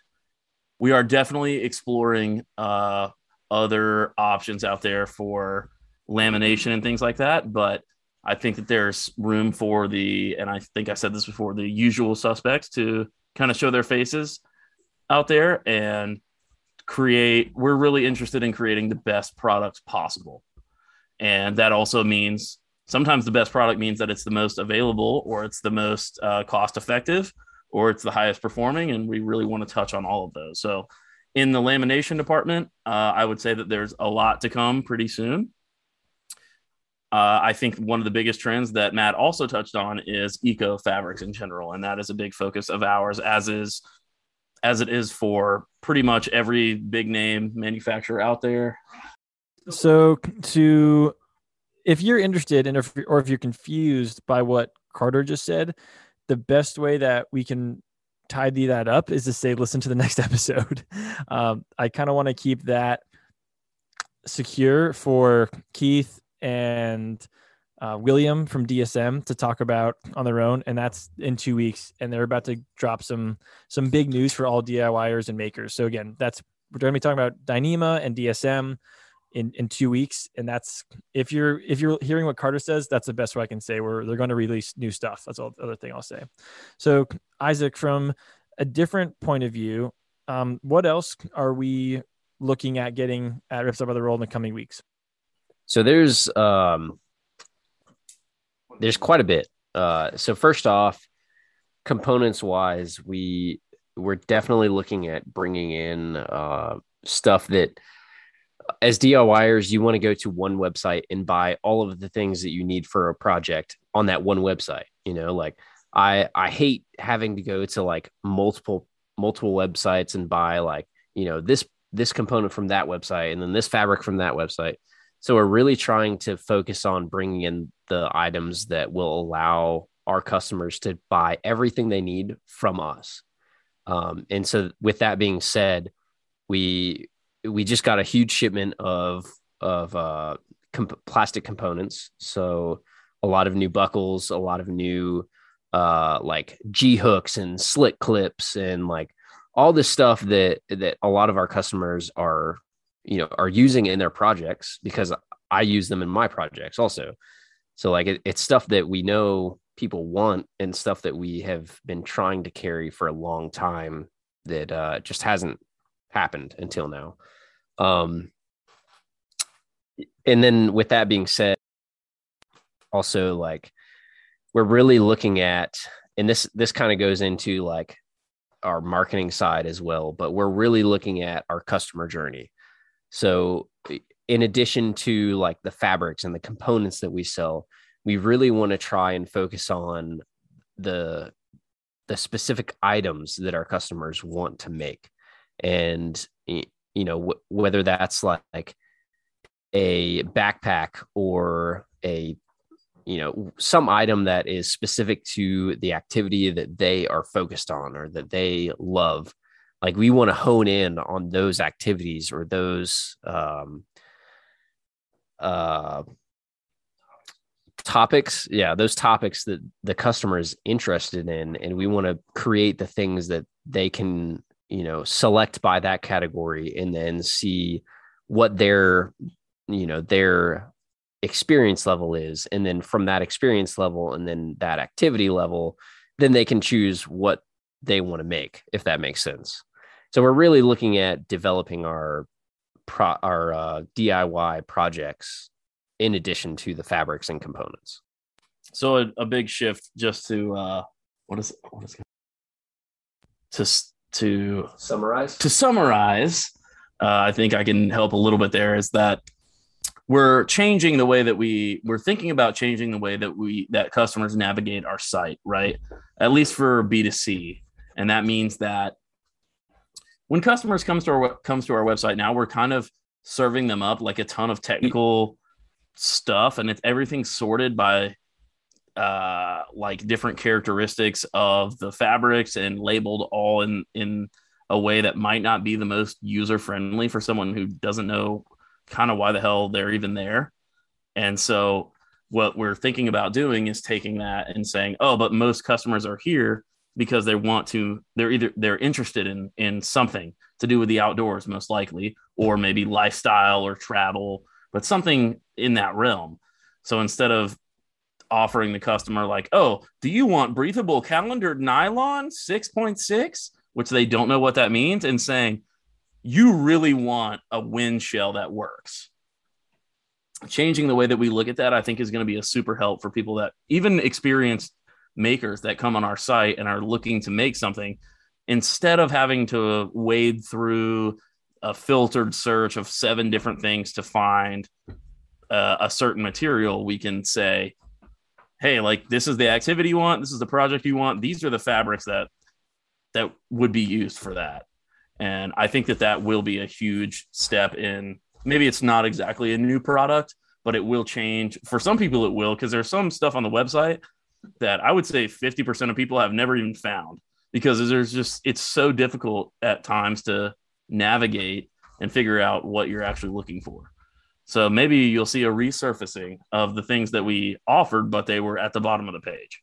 we are definitely exploring uh, other options out there for lamination and things like that. But I think that there's room for the, and I think I said this before, the usual suspects to kind of show their faces out there and create. We're really interested in creating the best products possible. And that also means sometimes the best product means that it's the most available or it's the most uh, cost effective or it's the highest performing. And we really want to touch on all of those. So, in the lamination department, uh, I would say that there's a lot to come pretty soon. Uh, I think one of the biggest trends that Matt also touched on is eco fabrics in general, and that is a big focus of ours, as is as it is for pretty much every big name manufacturer out there. So to if you're interested in, or if you're confused by what Carter just said, the best way that we can tidy that up is to say, listen to the next episode. Um, I kind of want to keep that secure for Keith and uh, William from DSM to talk about on their own, and that's in two weeks. And they're about to drop some some big news for all DIYers and makers. So again, that's we're going to be talking about Dyneema and DSM in in two weeks, and that's if you're if you're hearing what Carter says, that's the best way I can say. Where they're going to release new stuff. That's all the other thing I'll say. So Isaac, from a different point of view, um, what else are we looking at getting at Ripstop by the in the coming weeks? So there's um there's quite a bit. Uh, so first off, components wise, we we're definitely looking at bringing in uh, stuff that as DIYers, you want to go to one website and buy all of the things that you need for a project on that one website. You know, like I I hate having to go to like multiple multiple websites and buy like you know this this component from that website and then this fabric from that website. So we're really trying to focus on bringing in the items that will allow our customers to buy everything they need from us. Um, and so, with that being said, we we just got a huge shipment of of uh, comp- plastic components. So a lot of new buckles, a lot of new uh, like G hooks and Slik Clips, and like all this stuff that that a lot of our customers are you know are using in their projects because I use them in my projects also. So like it, it's stuff that we know people want and stuff that we have been trying to carry for a long time that uh, just hasn't happened until now. Um, and then with that being said, also like we're really looking at, and this this kind of goes into like our marketing side as well, but we're really looking at our customer journey. So in addition to like the fabrics and the components that we sell, we really want to try and focus on the the specific items that our customers want to make and you know w- whether that's like a backpack or a you know some item that is specific to the activity that they are focused on or that they love like we want to hone in on those activities or those um uh topics yeah those topics that the customer is interested in and we want to create the things that they can you know select by that category and then see what their you know their experience level is. And then from that experience level and then that activity level then they can choose what they want to make if that makes sense. So we're really looking at developing our pro, our uh, diy projects in addition to the fabrics and components. So a, a big shift just to uh what is what is to to summarize? to summarize uh, i think i can help a little bit there is that we're changing the way that we we're thinking about changing the way that we that customers navigate our site right? At least for b2c and that means that when customers comes to our comes to our website now we're kind of serving them up like a ton of technical stuff and it's everything sorted by uh like different characteristics of the fabrics and labeled all in in a way that might not be the most user friendly for someone who doesn't know kind of why the hell they're even there. And so what we're thinking about doing is taking that and saying oh but most customers are here because they want to they're either they're interested in in something to do with the outdoors most likely or maybe lifestyle or travel but something in that realm. So instead of offering the customer like, "Oh, do you want breathable calendar nylon 6.6?" which they don't know what that means and saying, "You really want a wind shell that works." Changing the way that we look at that I think is going to be a super help for people that even experienced makers that come on our site and are looking to make something instead of having to wade through a filtered search of seven different things to find uh, a certain material, we can say, hey, like this is the activity you want, this is the project you want, these are the fabrics that that would be used for that. And I think that that will be a huge step in maybe it's not exactly a new product, but it will change. For some people, it will because there's some stuff on the website that I would say 50% of people have never even found. because there's just it's so difficult at times to navigate and figure out what you're actually looking for. So maybe you'll see a resurfacing of the things that we offered, but they were at the bottom of the page.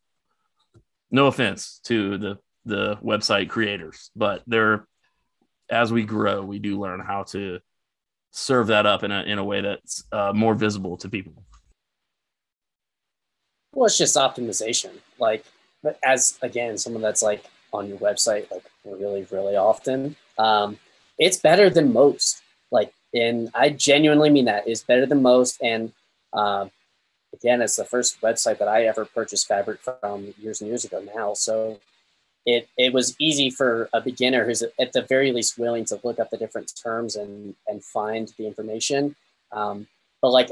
No offense to the the website creators, but they're as we grow, we do learn how to serve that up in a in a way that's uh, more visible to people. Well, it's just optimization. Like, but as again, someone that's like on your website like really, really often, um, it's better than most. And I genuinely mean that. It's better than most. And uh, again, it's the first website that I ever purchased fabric from years and years ago now. So it it was easy for a beginner who's at the very least willing to look up the different terms and and find the information. Um, but like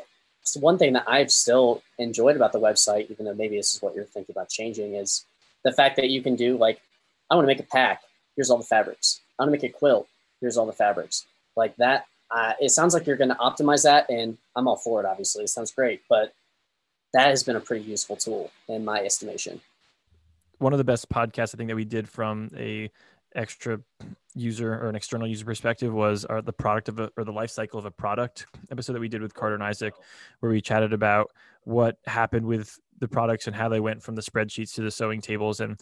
one thing that I've still enjoyed about the website, even though maybe this is what you're thinking about changing, is the fact that you can do like, I want to make a pack. Here's all the fabrics. I want to make a quilt. Here's all the fabrics. Like that. Uh, it sounds like you're going to optimize that, and I'm all for it. Obviously, it sounds great, but that has been a pretty useful tool in my estimation one of the best podcasts I think that we did from a extra user or an external user perspective was our, the product of a, or the life cycle of a product episode that we did with Carter and Isaac, where we chatted about what happened with the products and how they went from the spreadsheets to the sewing tables. And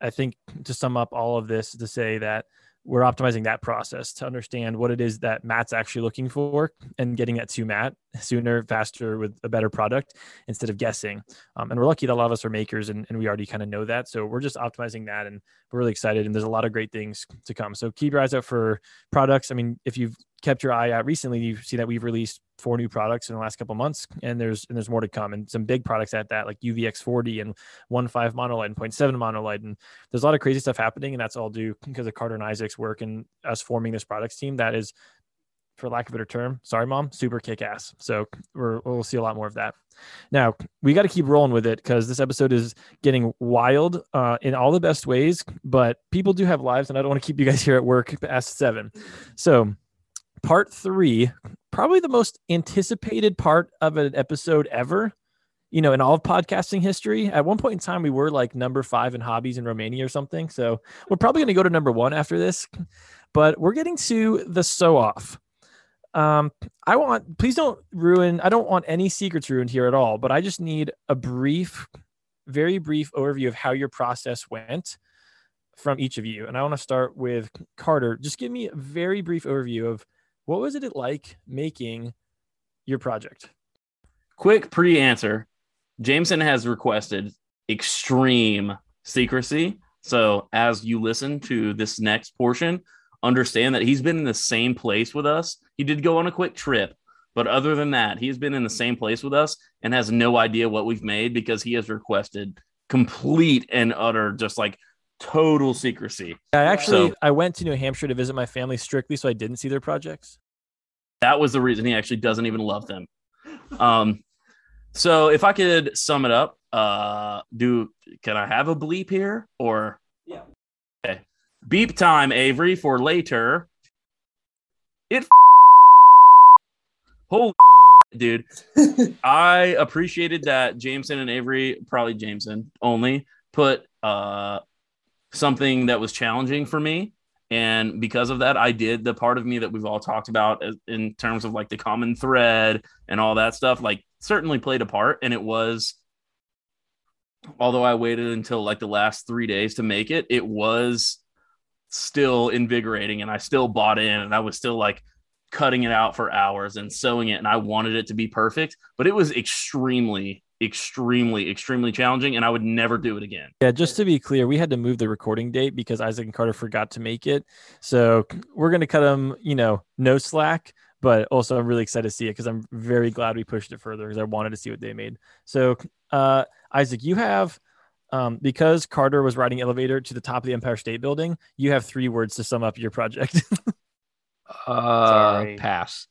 I think to sum up all of this to say that we're optimizing that process to understand what it is that Matt's actually looking for and getting that to Matt sooner, faster with a better product instead of guessing. Um, and we're lucky that a lot of us are makers and, and we already kind of know that. So we're just optimizing that and we're really excited. And there's a lot of great things to come. So keep your eyes out for products. I mean, if you've kept your eye out recently, you see that we've released four new products in the last couple months, and there's and there's more to come, and some big products at that, like UVX40 and 1.5 monolight and 0.7 monolight, and there's a lot of crazy stuff happening, and that's all due because of Carter and Isaac's work and us forming this products team that is, for lack of a better term, sorry mom, super kick ass. So we're, we'll see a lot more of that. Now we got to keep rolling with it because this episode is getting wild uh, in all the best ways, but people do have lives, and I don't want to keep you guys here at work past seven. So part three, probably the most anticipated part of an episode ever. You know, in all of podcasting history, at one point in time, we were like number five in hobbies in Romania or something. So we're probably going to go to number one after this, but we're getting to the sew off. Um, I want, please don't ruin, I don't want any secrets ruined here at all, but I just need a brief, very brief overview of how your process went from each of you. And I want to start with Carter. Just give me a very brief overview of what was it like making your project? Quick pre answer Jameson has requested extreme secrecy. So, as you listen to this next portion, understand that he's been in the same place with us. He did go on a quick trip, but other than that, he's been in the same place with us and has no idea what we've made because he has requested complete and utter, just like total secrecy. I actually so, I went to New Hampshire to visit my family strictly so I didn't see their projects. That was the reason he actually doesn't even love them. Um so if I could sum it up, uh do can I have a bleep here or Yeah. Okay. Beep time Avery for later. It Holy dude. I appreciated that Jameson and Avery, probably Jameson only, put uh something that was challenging for me. And because of that, I did the part of me that we've all talked about in terms of like the common thread and all that stuff, like certainly played a part. And it was, although I waited until like the last three days to make it, it was still invigorating and I still bought in and I was still like cutting it out for hours and sewing it. And I wanted it to be perfect, but it was extremely extremely, extremely challenging, and I would never do it again. Yeah, just to be clear, we had to move the recording date because Isaac and Carter forgot to make it. So we're gonna cut them, you know, no slack. But also, I'm really excited to see it because I'm very glad we pushed it further because I wanted to see what they made. So, uh, Isaac, you have um, because Carter was riding elevator to the top of the Empire State Building. You have three words to sum up your project. uh, Sorry. pass.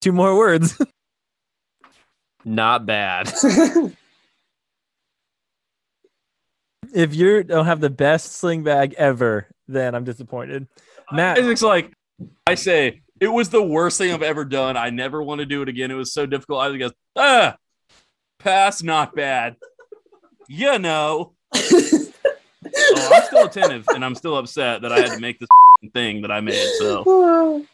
Two more words. Not bad. if you don't have the best sling bag ever, then I'm disappointed. Matt, it's like I say, it was the worst thing I've ever done. I never want to do it again. It was so difficult. I goes, ah, pass, not bad. You know. Oh, I'm still attentive, and I'm still upset that I had to make this thing that I made. So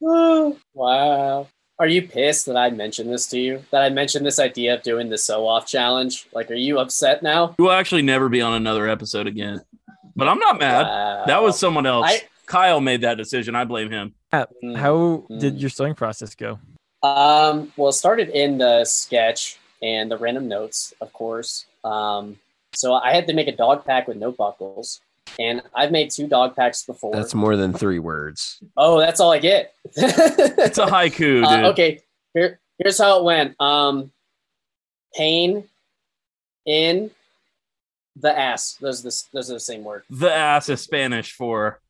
wow. Are you pissed that I mentioned this to you? That I mentioned this idea of doing the sew off challenge? Like, are you upset now? you will actually never be on another episode again. But I'm not mad. Wow. That was someone else. I- Kyle made that decision. I blame him. Mm. How did Mm. your sewing process go? Um, well, it started in the sketch and the random notes, of course. Um, so I had to make a dog pack with no buckles, and I've made two dog packs before. That's more than three words. oh, that's all I get. It's a haiku, dude. Uh, okay, here, here's how it went. Um, pain in the ass. Those are the, those are the same word. The ass is Spanish for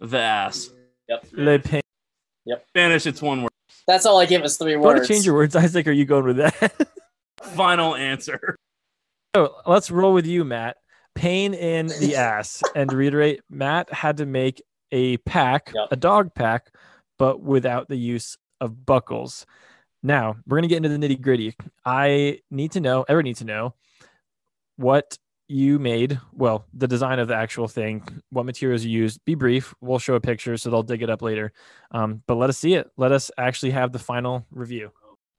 the ass. Yep. Le pain. Yep. Spanish, it's one word. That's all I give is three You want words. to change your words, Isaac? Are you going with that? Final answer. so let's roll with you, Matt. Pain in the ass. And to reiterate, Matt had to make a pack, Yep. a dog pack, but without the use of buckles. Now we're gonna get into the nitty gritty. I need to know, ever need to know, what you made. Well, the design of the actual thing, what materials you used. Be brief. We'll show a picture, so they'll dig it up later. Um, but let us see it. Let us actually have the final review.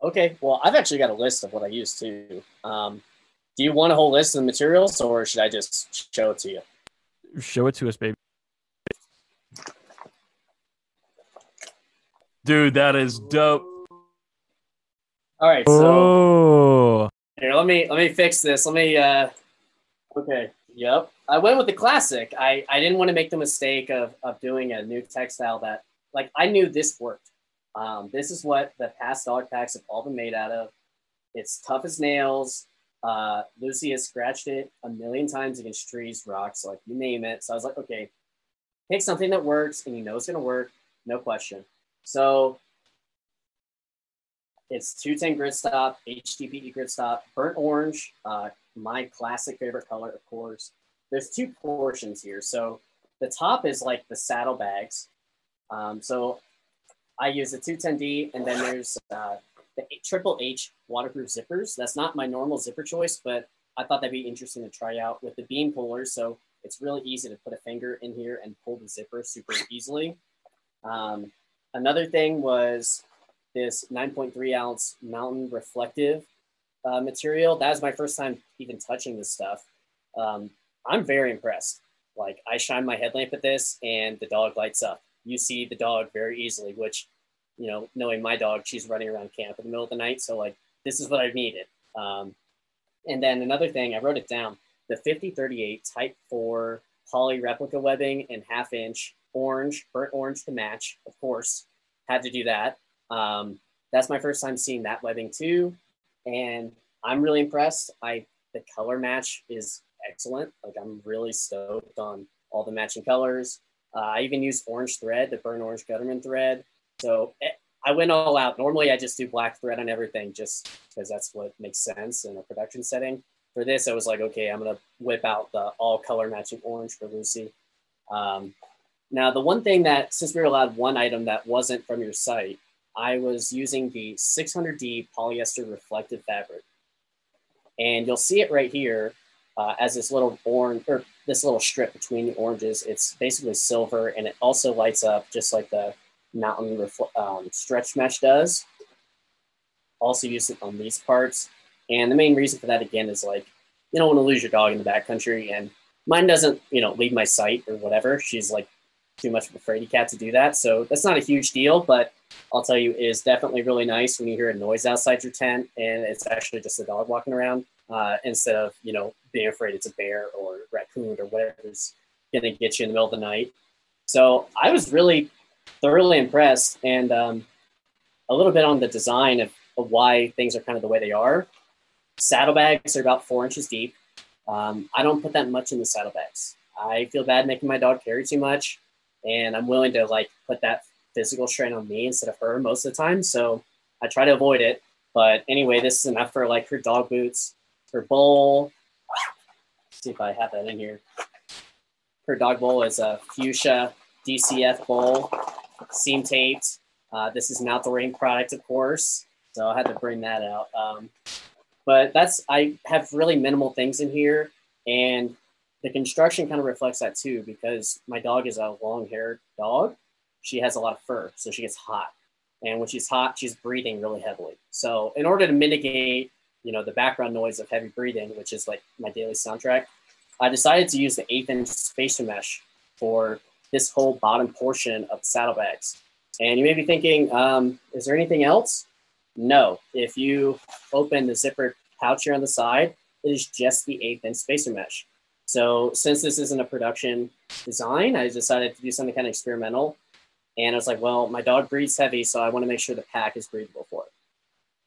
Okay, well, I've actually got a list of what I used too. Um, do you want a whole list of the materials, or should I just show it to you? Show it to us, baby. Dude, that is dope. All right, so Oh, here, let me let me fix this. Let me. uh Okay, yep. I went with the classic. I I didn't want to make the mistake of of doing a new textile that like I knew this worked. Um, this is what the past dog packs have all been made out of. It's tough as nails. Uh, Lucy has scratched it a million times against trees, rocks, like you name it. So I was like, okay, pick something that works and you know it's gonna work, no question. So it's 210 Gridstop, HDPE Gridstop, burnt orange, uh, my classic favorite color, of course. There's two portions here. So the top is like the saddlebags. Um, so I use the 210D, and then there's uh, the Triple H waterproof zippers. That's not my normal zipper choice, but I thought that'd be interesting to try out with the beam pullers. So it's really easy to put a finger in here and pull the zipper super easily. Um, another thing was this 9.3 ounce mountain reflective uh, material. That was my first time even touching this stuff. Um, I'm very impressed. Like I shine my headlamp at this and the dog lights up. You see the dog very easily, which, you know, knowing my dog, she's running around camp in the middle of the night. So like, this is what I needed. Um, and then another thing, I wrote it down, the 5038 type four poly replica webbing and half inch orange, burnt orange to match, of course, had to do that. Um, that's my first time seeing that webbing too. And I'm really impressed. I, the color match is excellent. Like I'm really stoked on all the matching colors. Uh, I even used orange thread, the burnt orange Gutermann thread. So eh, I went all out. Normally I just do black thread on everything just because that's what makes sense in a production setting. For this, I was like, okay, I'm gonna whip out the all color matching orange for Lucy. Um, now, the one thing that, since we were allowed one item that wasn't from your site, I was using the 600D polyester reflective fabric. And you'll see it right here uh, as this little orange, or this little strip between the oranges. It's basically silver and it also lights up just like the mountain refl- um, stretch mesh does. Also use it on these parts. And the main reason for that, again, is like, you don't want to lose your dog in the backcountry. And mine doesn't, you know, leave my sight or whatever. She's like too much of a fraidy cat to do that. So that's not a huge deal, but I'll tell you, is definitely really nice when you hear a noise outside your tent and it's actually just a dog walking around uh, instead of, you know, being afraid it's a bear or raccoon or whatever's going to get you in the middle of the night. So I was really thoroughly impressed and um, a little bit on the design of, of why things are kind of the way they are. Saddlebags are about four inches deep. Um, I don't put that much in the saddlebags. I feel bad making my dog carry too much, and I'm willing to like put that physical strain on me instead of her most of the time. So I try to avoid it. But anyway, this is enough for like her dog boots, her bowl. Let's see if I have that in here. Her dog bowl is a fuchsia DCF bowl, seam taped. Uh, this is an outdoor ink product, of course, so I had to bring that out. Um, but that's I have really minimal things in here, and the construction kind of reflects that too because my dog is a long haired dog. She has a lot of fur, so she gets hot. And when she's hot, she's breathing really heavily. So in order to mitigate, you know, the background noise of heavy breathing, which is like my daily soundtrack, I decided to use the eighth inch spacer mesh for this whole bottom portion of the saddlebags. And you may be thinking, um, is there anything else? No. If you open the zipper pouch here on the side, it is just the eighth inch spacer mesh. So since this isn't a production design, I decided to do something kind of experimental. And I was like, well, my dog breathes heavy, so I want to make sure the pack is breathable for it.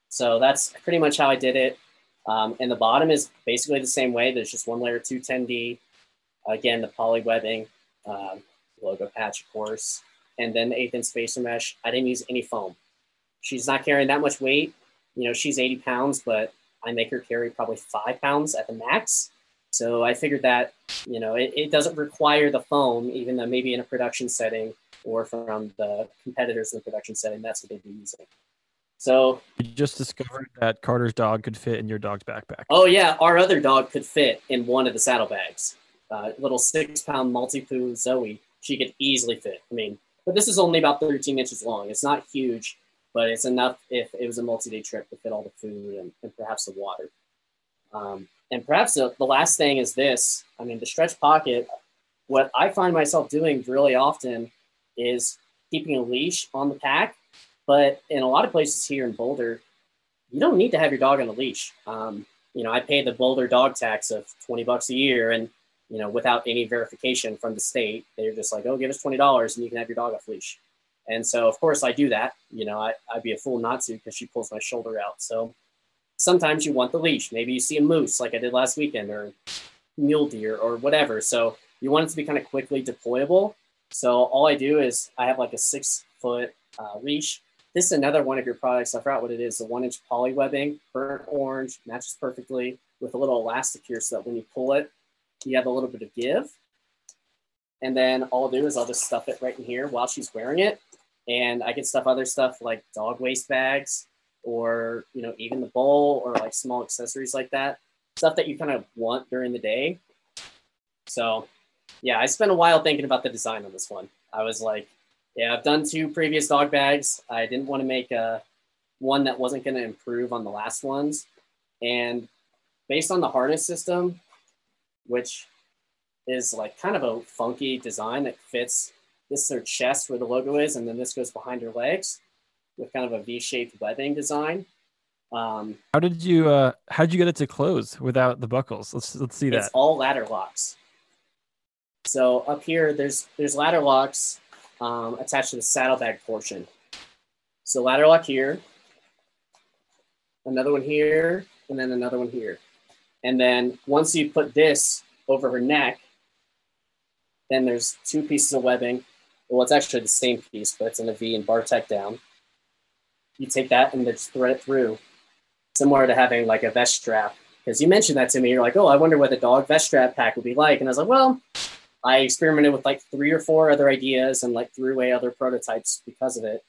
So that's pretty much how I did it. Um, and the bottom is basically the same way. There's just one layer 210D. Again, the poly webbing, um, logo patch, of course. And then the eighth inch spacer mesh. I didn't use any foam. She's not carrying that much weight. You know, she's 80 pounds, but I make her carry probably five pounds at the max. So I figured that, you know, it, it doesn't require the foam, even though maybe in a production setting or from the competitors in the production setting, that's what they'd be using. So You just discovered that Carter's dog could fit in your dog's backpack. Oh yeah, our other dog could fit in one of the saddlebags. Uh, little six-pound Maltipoo Zoe, she could easily fit. I mean, but this is only about 13 inches long. It's not huge, but it's enough if it was a multi-day trip to fit all the food and, and perhaps the water. Um, and perhaps the, the last thing is this. I mean, the stretch pocket. What I find myself doing really often is keeping a leash on the pack, but in a lot of places here in Boulder, you don't need to have your dog on a leash. Um, you know, I pay the Boulder dog tax of 20 bucks a year and, you know, without any verification from the state, they're just like, oh, give us $20 and you can have your dog off leash. And so, of course, I do that. You know, I, I'd be a fool not to because she pulls my shoulder out. So sometimes you want the leash. Maybe you see a moose like I did last weekend or mule deer or whatever. So you want it to be kind of quickly deployable. So all I do is I have like a six foot uh, leash this is another one of your products. I forgot what it is. The one inch poly webbing, burnt orange, matches perfectly with a little elastic here so that when you pull it, you have a little bit of give. And then all I'll do is I'll just stuff it right in here while she's wearing it. And I can stuff other stuff like dog waste bags or, you know, even the bowl or like small accessories like that. Stuff that you kind of want during the day. So yeah, I spent a while thinking about the design on this one. I was like, yeah, I've done two previous dog bags. I didn't want to make a one that wasn't going to improve on the last ones. And based on the harness system, which is like kind of a funky design that fits this is her chest where the logo is, and then this goes behind her legs with kind of a V-shaped webbing design. Um, How did you uh how did you get it to close without the buckles? Let's let's see that. it's all ladder locks. So up here, there's there's ladder locks um, attached to the saddlebag portion. So ladder lock here, another one here, and then another one here. And then once you put this over her neck, then there's two pieces of webbing. Well, it's actually the same piece, but it's in a V and bar bartacked down. You take that and just thread it through, similar to having like a vest strap. Because you mentioned that to me, you're like, oh, I wonder what the dog vest strap pack would be like. And I was like, well, I experimented with like three or four other ideas and like threw away other prototypes because of it.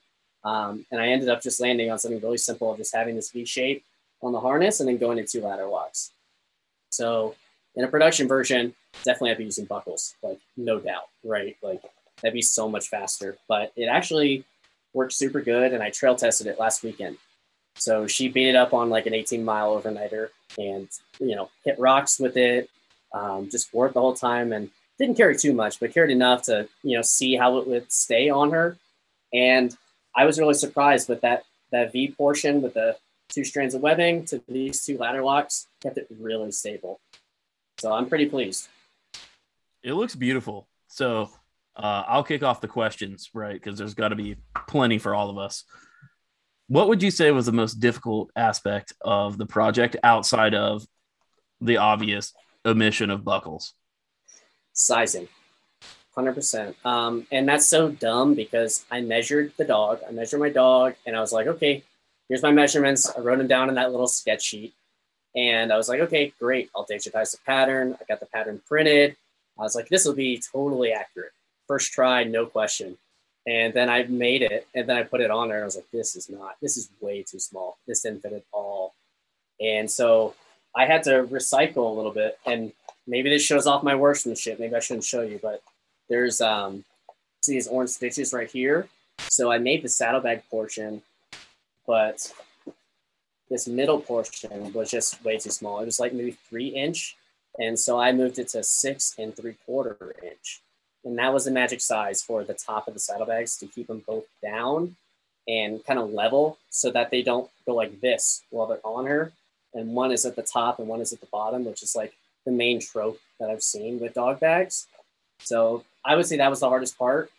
Um, and I ended up just landing on something really simple of just having this V shape on the harness and then going to two ladder locks. So in a production version, definitely I'd be using buckles, like no doubt, right? Like that'd be so much faster. But it actually worked super good, and I trail tested it last weekend. So she beat it up on like an 18 mile overnighter, and you know hit rocks with it, um, just wore it the whole time, and didn't carry too much, but carried enough to you know see how it would stay on her. And I was really surprised with that that V portion with the two strands of webbing to these two ladder locks kept it really stable. So I'm pretty pleased. It looks beautiful. So uh, I'll kick off the questions, right? Because there's got to be plenty for all of us. What would you say was the most difficult aspect of the project outside of the obvious omission of buckles? Sizing, 100%. Um, and that's so dumb because I measured the dog. I measured my dog and I was like, okay, here's my measurements. I wrote them down in that little sketch sheet. And I was like, okay, great. I'll digitize the pattern. I got the pattern printed. I was like, this will be totally accurate. First try, no question. And then I made it and then I put it on there. And I was like, this is not, this is way too small. This didn't fit at all. And so I had to recycle a little bit. And maybe this shows off my workmanship. Maybe I shouldn't show you, but there's um, see these orange stitches right here. So I made the saddlebag portion, but this middle portion was just way too small. It was like maybe three inch. And so I moved it to six and three quarter inch. And that was the magic size for the top of the saddlebags to keep them both down and kind of level so that they don't go like this while they're on her. And one is at the top and one is at the bottom, which is like the main trope that I've seen with dog bags. So I would say that was the hardest part.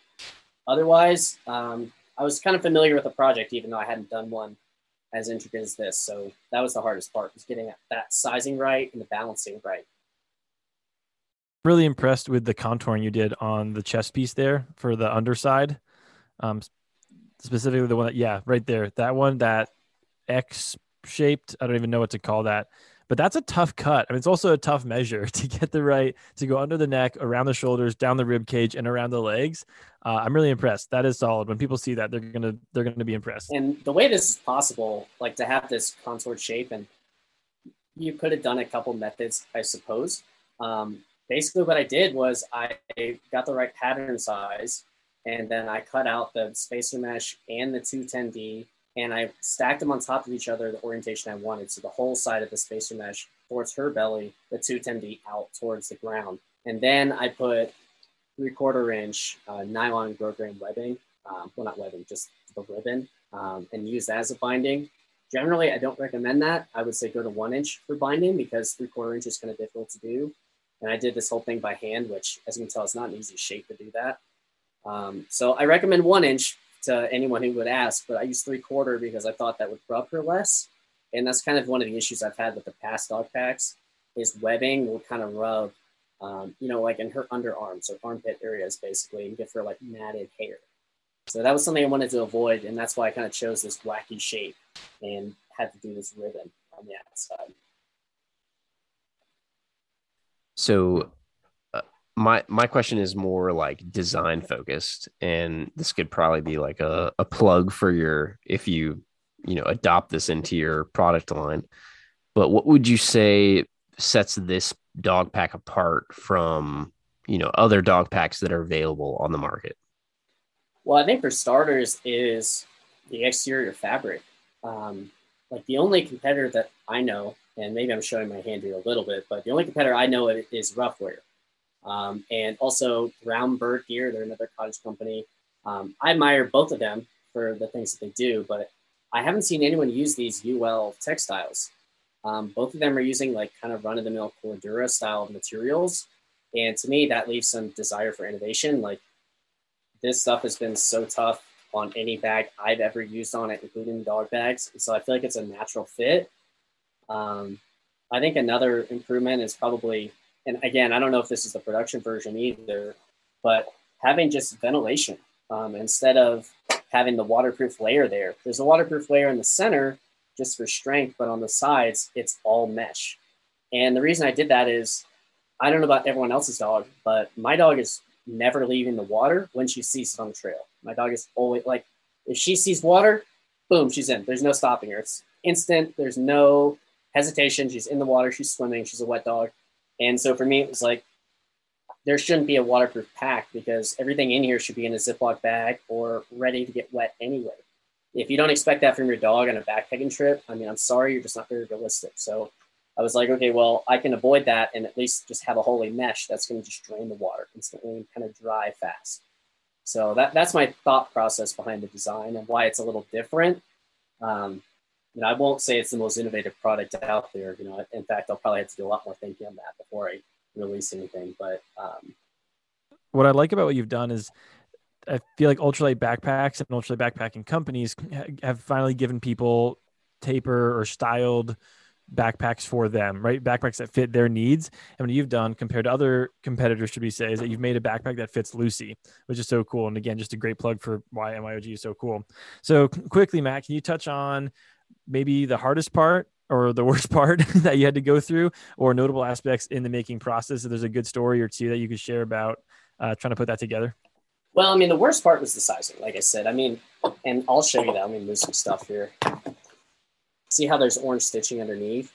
Otherwise, um, I was kind of familiar with the project, even though I hadn't done one as intricate as this. So that was the hardest part, was getting that sizing right and the balancing right. Really impressed with the contouring you did on the chest piece there for the underside. Um, specifically the one that, yeah, right there. That one, that X shaped, I don't even know what to call that but that's a tough cut. I mean, it's also a tough measure to get the right to go under the neck, around the shoulders, down the rib cage, and around the legs. Uh, I'm really impressed. That is solid. When people see that, they're gonna they're gonna be impressed. And the way this is possible, like to have this contoured shape, and you could have done a couple methods, I suppose. Um, basically, what I did was I got the right pattern size, and then I cut out the spacer mesh and the 210D and I stacked them on top of each other the orientation I wanted. So the whole side of the spacer mesh towards her belly, the 210D out towards the ground. And then I put three quarter inch uh, nylon grosgrain webbing, um, well, not webbing, just the ribbon, um, and use that as a binding. Generally, I don't recommend that. I would say go to one inch for binding because three quarter inch is kind of difficult to do. And I did this whole thing by hand, which, as you can tell, is not an easy shape to do that. Um, so I recommend one inch to anyone who would ask, but I use three quarter because I thought that would rub her less. And that's kind of one of the issues I've had with the past dog packs is webbing will kind of rub, um, you know, like in her underarms or armpit areas basically and give her like matted hair. So that was something I wanted to avoid. And that's why I kind of chose this wacky shape and had to do this ribbon on the outside. So my my question is more like design focused and this could probably be like a, a plug for your if you you know adopt this into your product line. But what would you say sets this dog pack apart from you know other dog packs that are available on the market? Well i think for starters is the exterior fabric. Um, like the only competitor that i know and maybe i'm showing my hand here a little bit but the only competitor i know is Ruffwear um, and also Brown Bird Gear, they're another cottage company. Um, I admire both of them for the things that they do, but I haven't seen anyone use these UL textiles. Um, both of them are using like kind of run of the mill Cordura style materials. And to me, that leaves some desire for innovation. Like this stuff has been so tough on any bag I've ever used on it, including dog bags. So I feel like it's a natural fit. Um, I think another improvement is probably and again, I don't know if this is the production version either, but having just ventilation um, instead of having the waterproof layer there. There's a waterproof layer in the center just for strength, but on the sides, it's all mesh. And the reason I did that is I don't know about everyone else's dog, but my dog is never leaving the water when she sees it on the trail. My dog is always like, if she sees water, boom, she's in. There's no stopping her. It's instant. There's no hesitation. She's in the water. She's swimming. She's a wet dog. And so for me, it was like, there shouldn't be a waterproof pack because everything in here should be in a Ziploc bag or ready to get wet anyway. If you don't expect that from your dog on a backpacking trip, I mean, I'm sorry, you're just not very realistic. So I was like, okay, well, I can avoid that and at least just have a holy mesh that's going to just drain the water instantly and kind of dry fast. So that, that's my thought process behind the design and why it's a little different. Um, you know, I won't say it's the most innovative product out there. You know, in fact, I'll probably have to do a lot more thinking on that before I release anything. But um, what I like about what you've done is I feel like ultralight backpacks and ultralight backpacking companies have finally given people taper or styled backpacks for them, right? Backpacks that fit their needs. And what you've done compared to other competitors, should we say, is that you've made a backpack that fits Lucy, which is so cool. And again, just a great plug for why MYOG is so cool. So quickly, Matt, can you touch on maybe the hardest part or the worst part that you had to go through or notable aspects in the making process? If there's a good story or two that you could share about uh, trying to put that together. Well i mean the worst part was the sizing like i said. I mean and i'll show you that. Let me move some stuff here. See how there's orange stitching underneath?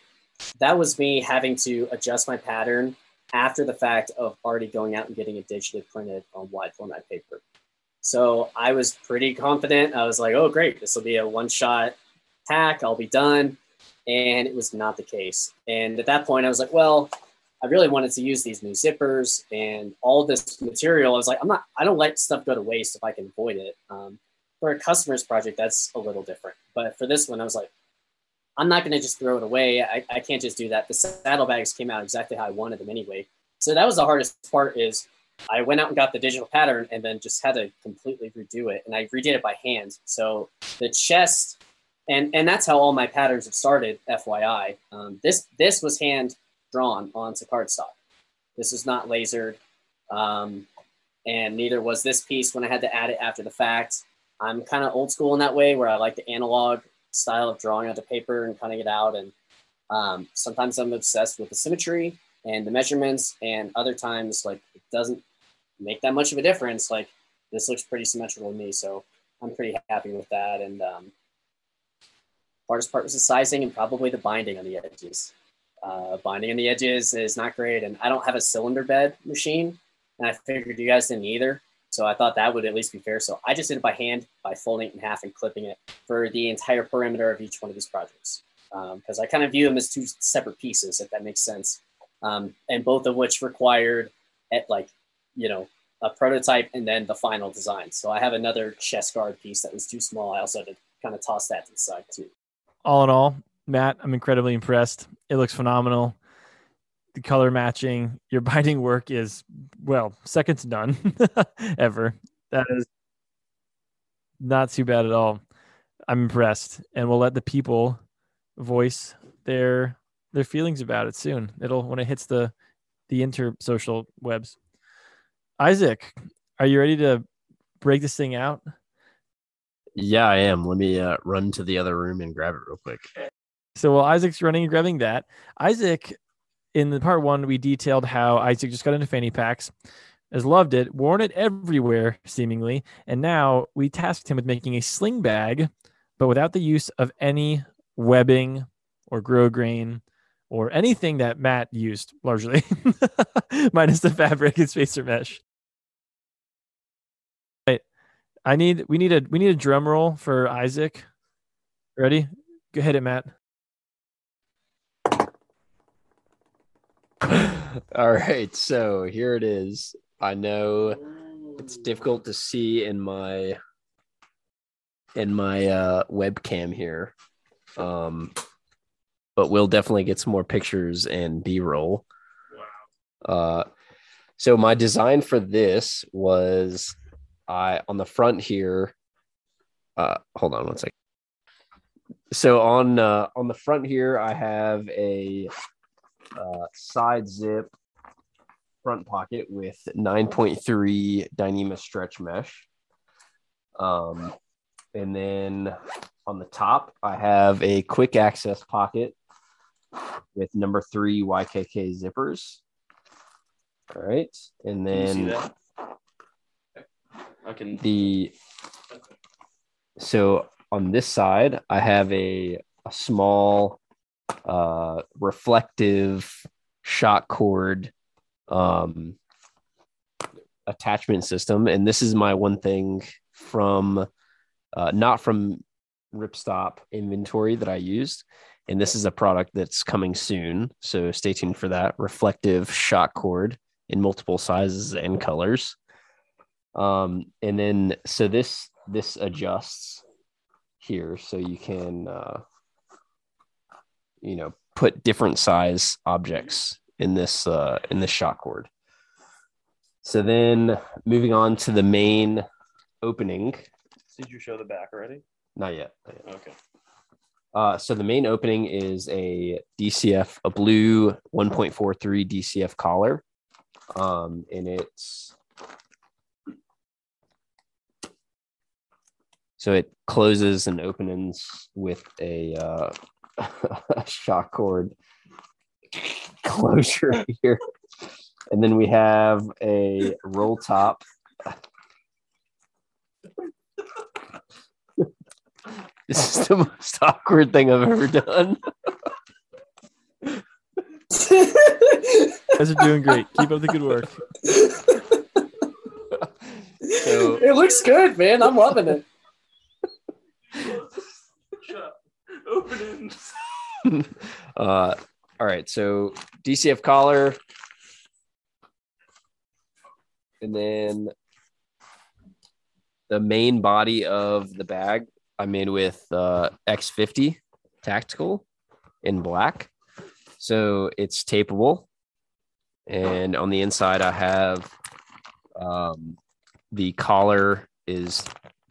That was me having to adjust my pattern after the fact of already going out and getting it digitally printed on wide format paper. So I was pretty confident. I was like, oh, great, this will be a one shot pack, I'll be done. And it was not the case. And at that point, I was like, well, I really wanted to use these new zippers and all this material. I was like, I'm not, I don't let stuff go to waste if I can avoid it. Um, for a customer's project, that's a little different. But for this one, I was like, I'm not going to just throw it away. I, I can't just do that. The saddlebags came out exactly how I wanted them anyway. So that was the hardest part is I went out and got the digital pattern and then just had to completely redo it. And I redid it by hand. So the chest, and, and that's how all my patterns have started, FYI. Um, this, this was hand drawn onto cardstock. This is not lasered. Um, and neither was this piece when I had to add it after the fact. I'm kind of old school in that way where I like the analog style of drawing onto paper and cutting it out. And um, sometimes I'm obsessed with the symmetry and the measurements, and other times like it doesn't make that much of a difference. Like this looks pretty symmetrical to me, so I'm pretty happy with that. And um, hardest part was the sizing and probably the binding on the edges. Uh, binding on the edges is not great, and I don't have a cylinder bed machine, and I figured you guys didn't either. So I thought that would at least be fair. So I just did it by hand by folding it in half and clipping it for the entire perimeter of each one of these projects. Because um, I kind of view them as two separate pieces, if that makes sense. Um, and both of which required at like, you know, a prototype and then the final design. So I have another chest guard piece that was too small. I also had to kind of toss that to the side too. All in all, Matt, I'm incredibly impressed. It looks phenomenal the color matching, your binding work is well second to none ever. That is not too bad at all. I'm impressed, and we'll let the people voice their their feelings about it soon. It'll when it hits the the inter social webs. Isaac, are you ready to break this thing out? Yeah, I am. Let me uh, run to the other room and grab it real quick. So while Isaac's running and grabbing that, Isaac in the part one, we detailed how Isaac just got into fanny packs, has loved it, worn it everywhere seemingly, and now we tasked him with making a sling bag, but without the use of any webbing or grosgrain or anything that Matt used largely, minus the fabric and spacer mesh. Right. I need we need a we need a drum roll for Isaac. Ready? Go ahead, it Matt. All right, so here it is. I know it's difficult to see in my in my uh, webcam here, um, but we'll definitely get some more pictures and B roll. Wow. Uh, so my design for this was I on the front here. Uh, hold on one second. So on uh, on the front here, I have a uh, side zip front pocket with 9.3 Dyneema stretch mesh. Um, and then on the top, I have a quick access pocket with number three YKK zippers. All right. And then I can the so on this side, I have a, a small uh, reflective shock cord um, attachment system. And this is my one thing from uh, not from Ripstop inventory that I used. And this is a product that's coming soon. So stay tuned for that reflective shock cord in multiple sizes and colors. Um, and then so this this adjusts here so you can uh, you know put different size objects in this uh, in this shock cord. So then moving on to the main opening. Did you show the back already? Not yet. Not yet. Okay. Uh, so the main opening is a DCF, a blue 1.43 DCF collar, um, and it's so it closes and opens with a uh, shock cord closure here. And then we have a roll top. this is the most awkward thing I've ever done. guys are doing great. Keep up the good work. So- it looks good, man. I'm loving it. Open uh, all right. So DCF collar, and then the main body of the bag I made with uh, X50 tactical in black. So it's tapeable, and on the inside I have um, the collar is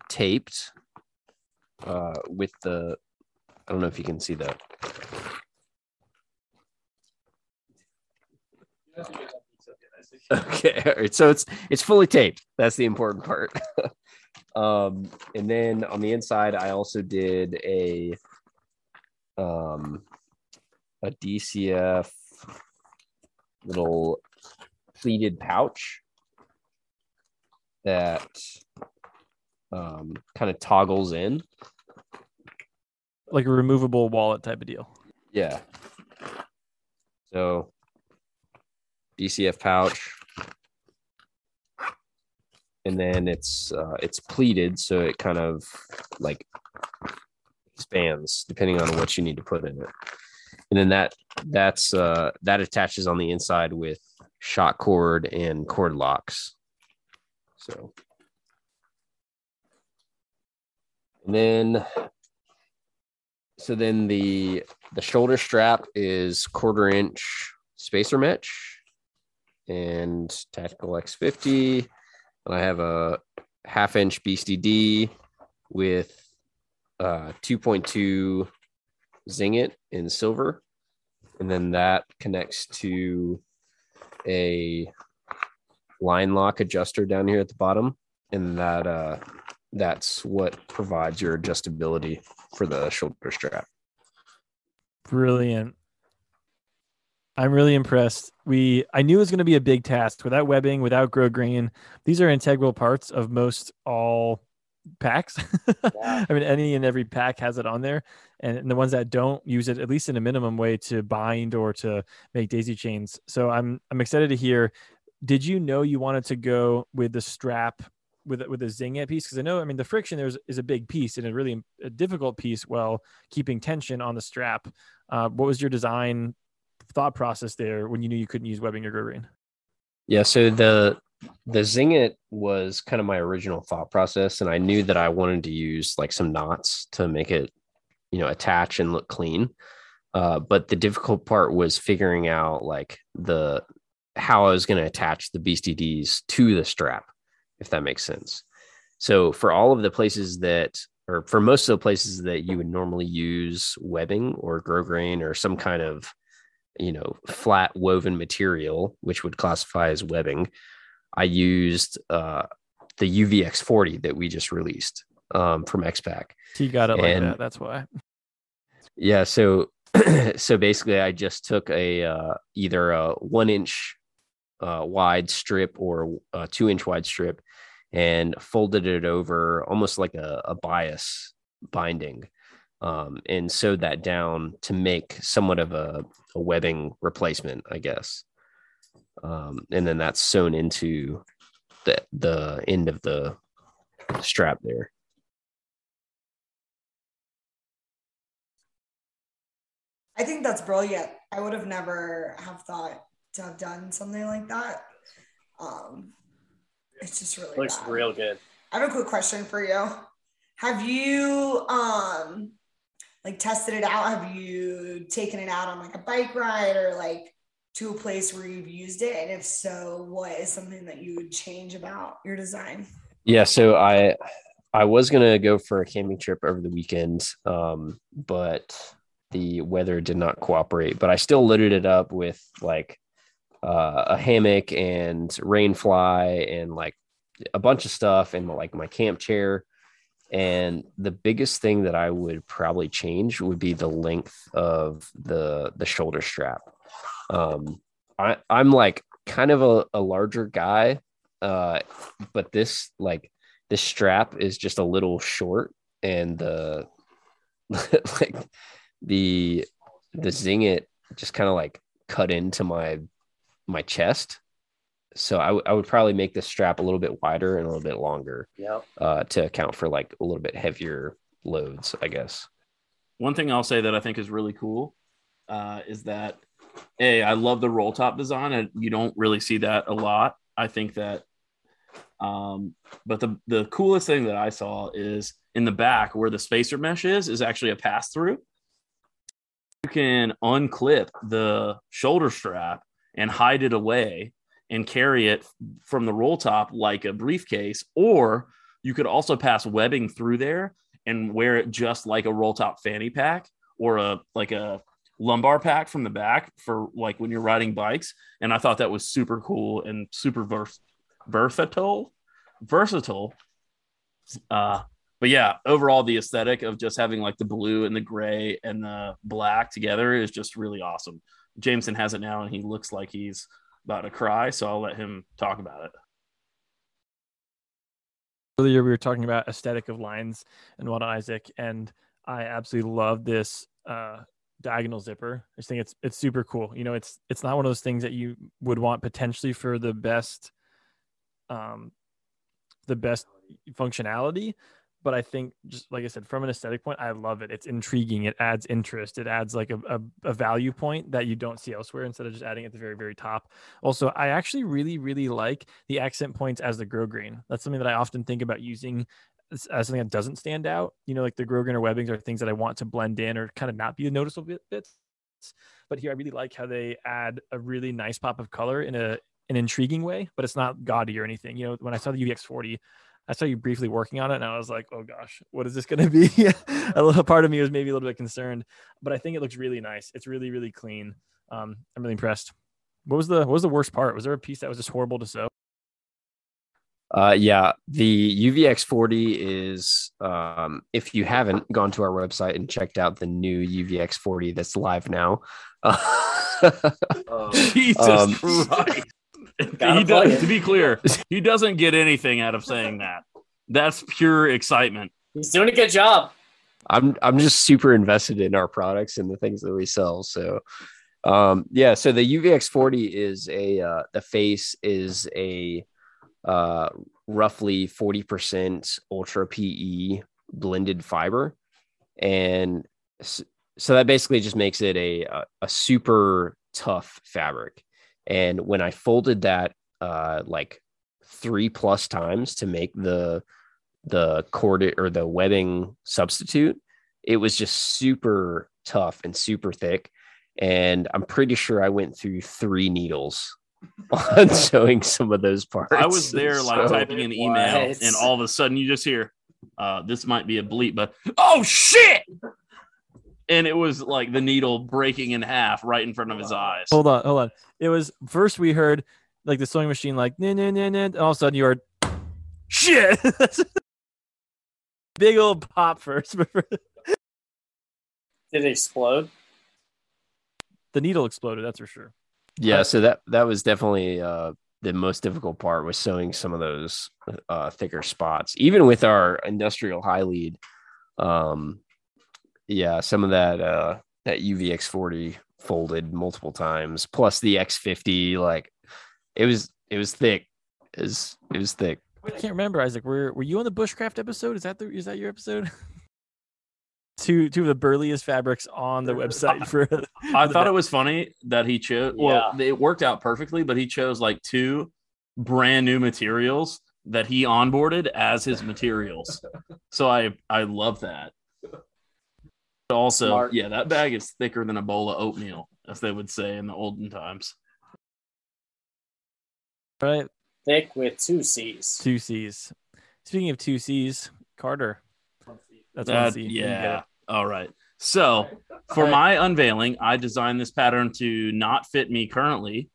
taped uh, with the. I don't know if you can see that. Okay, all right. So it's it's fully taped. That's the important part. um, and then on the inside, I also did a um a DCF little pleated pouch that um kind of toggles in. Like a removable wallet type of deal. Yeah. So DCF pouch. And then it's uh, it's pleated, so it kind of like expands depending on what you need to put in it. And then that that's uh, that attaches on the inside with shock cord and cord locks. So and then so then the the shoulder strap is quarter inch spacer mesh and tactical X50. And I have a half inch BCD with uh 2.2 Zingit in silver. And then that connects to a line lock adjuster down here at the bottom. And that uh that's what provides your adjustability for the shoulder strap. Brilliant. I'm really impressed. We I knew it was going to be a big task without webbing, without grosgrain. These are integral parts of most all packs. Yeah. I mean, any and every pack has it on there, and, and the ones that don't use it, at least in a minimum way, to bind or to make daisy chains. So I'm I'm excited to hear. Did you know you wanted to go with the strap with with a Zingit piece? Because I know, I mean, the friction there is, a big piece and a really a difficult piece while keeping tension on the strap. Uh, what was your design thought process there when you knew you couldn't use webbing or grain? Yeah, so the the Zingit was kind of my original thought process, and I knew that I wanted to use like some knots to make it, you know, attach and look clean. Uh, but the difficult part was figuring out like the how I was going to attach the Beastie Ds to the strap, if that makes sense. So for all of the places that, or for most of the places that you would normally use webbing or grosgrain or some kind of you know flat woven material which would classify as webbing i used uh the uvx40 that we just released um from X-Pac He got it like And- that. That's why. yeah so so basically i just took a uh either a one inch uh wide strip or a two inch wide strip and folded it over almost like a, a bias binding um, and sewed that down to make somewhat of a, a webbing replacement, I guess. Um, and then that's sewn into the the end of the strap there. I think that's brilliant. I would have never have thought to have done something like that. Um, it's just really Looks bad. real good. I have a quick question for you. Have you um like tested it out? Have you taken it out on like a bike ride or like to a place where you've used it? And if so, what is something that you would change about your design? Yeah, so I I was gonna go for a camping trip over the weekend, um, but the weather did not cooperate. But I still loaded it up with like uh, a hammock and rain fly and like a bunch of stuff and like my camp chair. And the biggest thing that I would probably change would be the length of the the shoulder strap. Um, I, I'm like kind of a, a larger guy, uh, but this like this strap is just a little short, and the like the the Zingit just kind of like cut into my my chest. So I, w- I would probably make the strap a little bit wider and a little bit longer Yep. uh, to account for like a little bit heavier loads, I guess. One thing I'll say that I think is really cool uh, is that a I love the roll top design, and you don't really see that a lot. I think that, um, but the the coolest thing that I saw is in the back where the spacer mesh is is actually a pass through. You can unclip the shoulder strap and hide it away and carry it from the roll top like a briefcase, or you could also pass webbing through there and wear it just like a roll top fanny pack or a like a lumbar pack from the back for like when you're riding bikes. And I thought that was super cool and super vers- versatile, versatile. Uh, but yeah, overall, the aesthetic of just having like the blue and the gray and the black together is just really awesome. Jameson has it now, and he looks like he's about to cry. So I'll let him talk about it. earlier we were talking about aesthetic of lines and whatnot, Isaac, and I absolutely love this uh, diagonal zipper. I just think it's it's super cool. You know, it's it's not one of those things that you would want potentially for the best, um, the best functionality. But I think, just like I said, from an aesthetic point, I love it. It's intriguing. It adds interest. It adds like a, a, a value point that you don't see elsewhere instead of just adding at the very, very top. Also, I actually really, really like the accent points as the grosgrain. That's something that I often think about using as, something that doesn't stand out. You know, like the grosgrain or webbings are things that I want to blend in or kind of not be a noticeable bit, bits. But here, I really like how they add a really nice pop of color in a an intriguing way, but it's not gaudy or anything. You know, when I saw the UVX40, I saw you briefly working on it, and I was like, "Oh gosh, what is this going to be?" a little part of me was maybe a little bit concerned, but I think it looks really nice. It's really, really clean. Um, I'm really impressed. What was the what was the worst part? Was there a piece that was just horrible to sew? Uh, yeah, the UVX40 is, um, if you haven't gone to our website and checked out the new UVX40 that's live now, Jesus Um, Christ. Gotta he does, to be clear, he doesn't get anything out of saying that. That's pure excitement. He's doing a good job. I'm I'm just super invested in our products and the things that we sell. So, um, yeah. So the UVX40 is a uh, the face is a uh, roughly 40% ultra PE blended fiber, and so that basically just makes it a a, a super tough fabric. And when I folded that uh, like three plus times to make the the cord or the webbing substitute, it was just super tough and super thick. And I'm pretty sure I went through three needles on sewing some of those parts. I was there like So- typing an email, and all of a sudden you just hear, uh, this might be a bleep, but oh shit! And it was like the needle breaking in half right in front of his eyes. Hold on, hold on. It was first we heard like the sewing machine like nah, nah, nah, nah, and all of a sudden you heard shit. Big old pop first. Did it explode? the needle exploded, that's for sure. yeah so that that was definitely uh the most difficult part was sewing some of those uh thicker spots even with our industrial high lead um yeah some of that uh that uvx40 folded multiple times plus the x50 like it was it was thick it was, it was thick I can't remember, Isaac. Were were you on the bushcraft episode? Is that the is that your episode? two two of the burliest fabrics on the website for I thought it was funny that he chose. Well, Yeah. it worked out perfectly, but he chose like two brand new materials that he onboarded as his materials. so I I love that. But also, Smart. yeah, that bag is thicker than a bowl of oatmeal, as they would say in the olden times. right Thick with two C's. two C's. Speaking of two C's, Carter. That's one That- C. Yeah. All right. So for my unveiling, I designed this pattern to not fit me currently,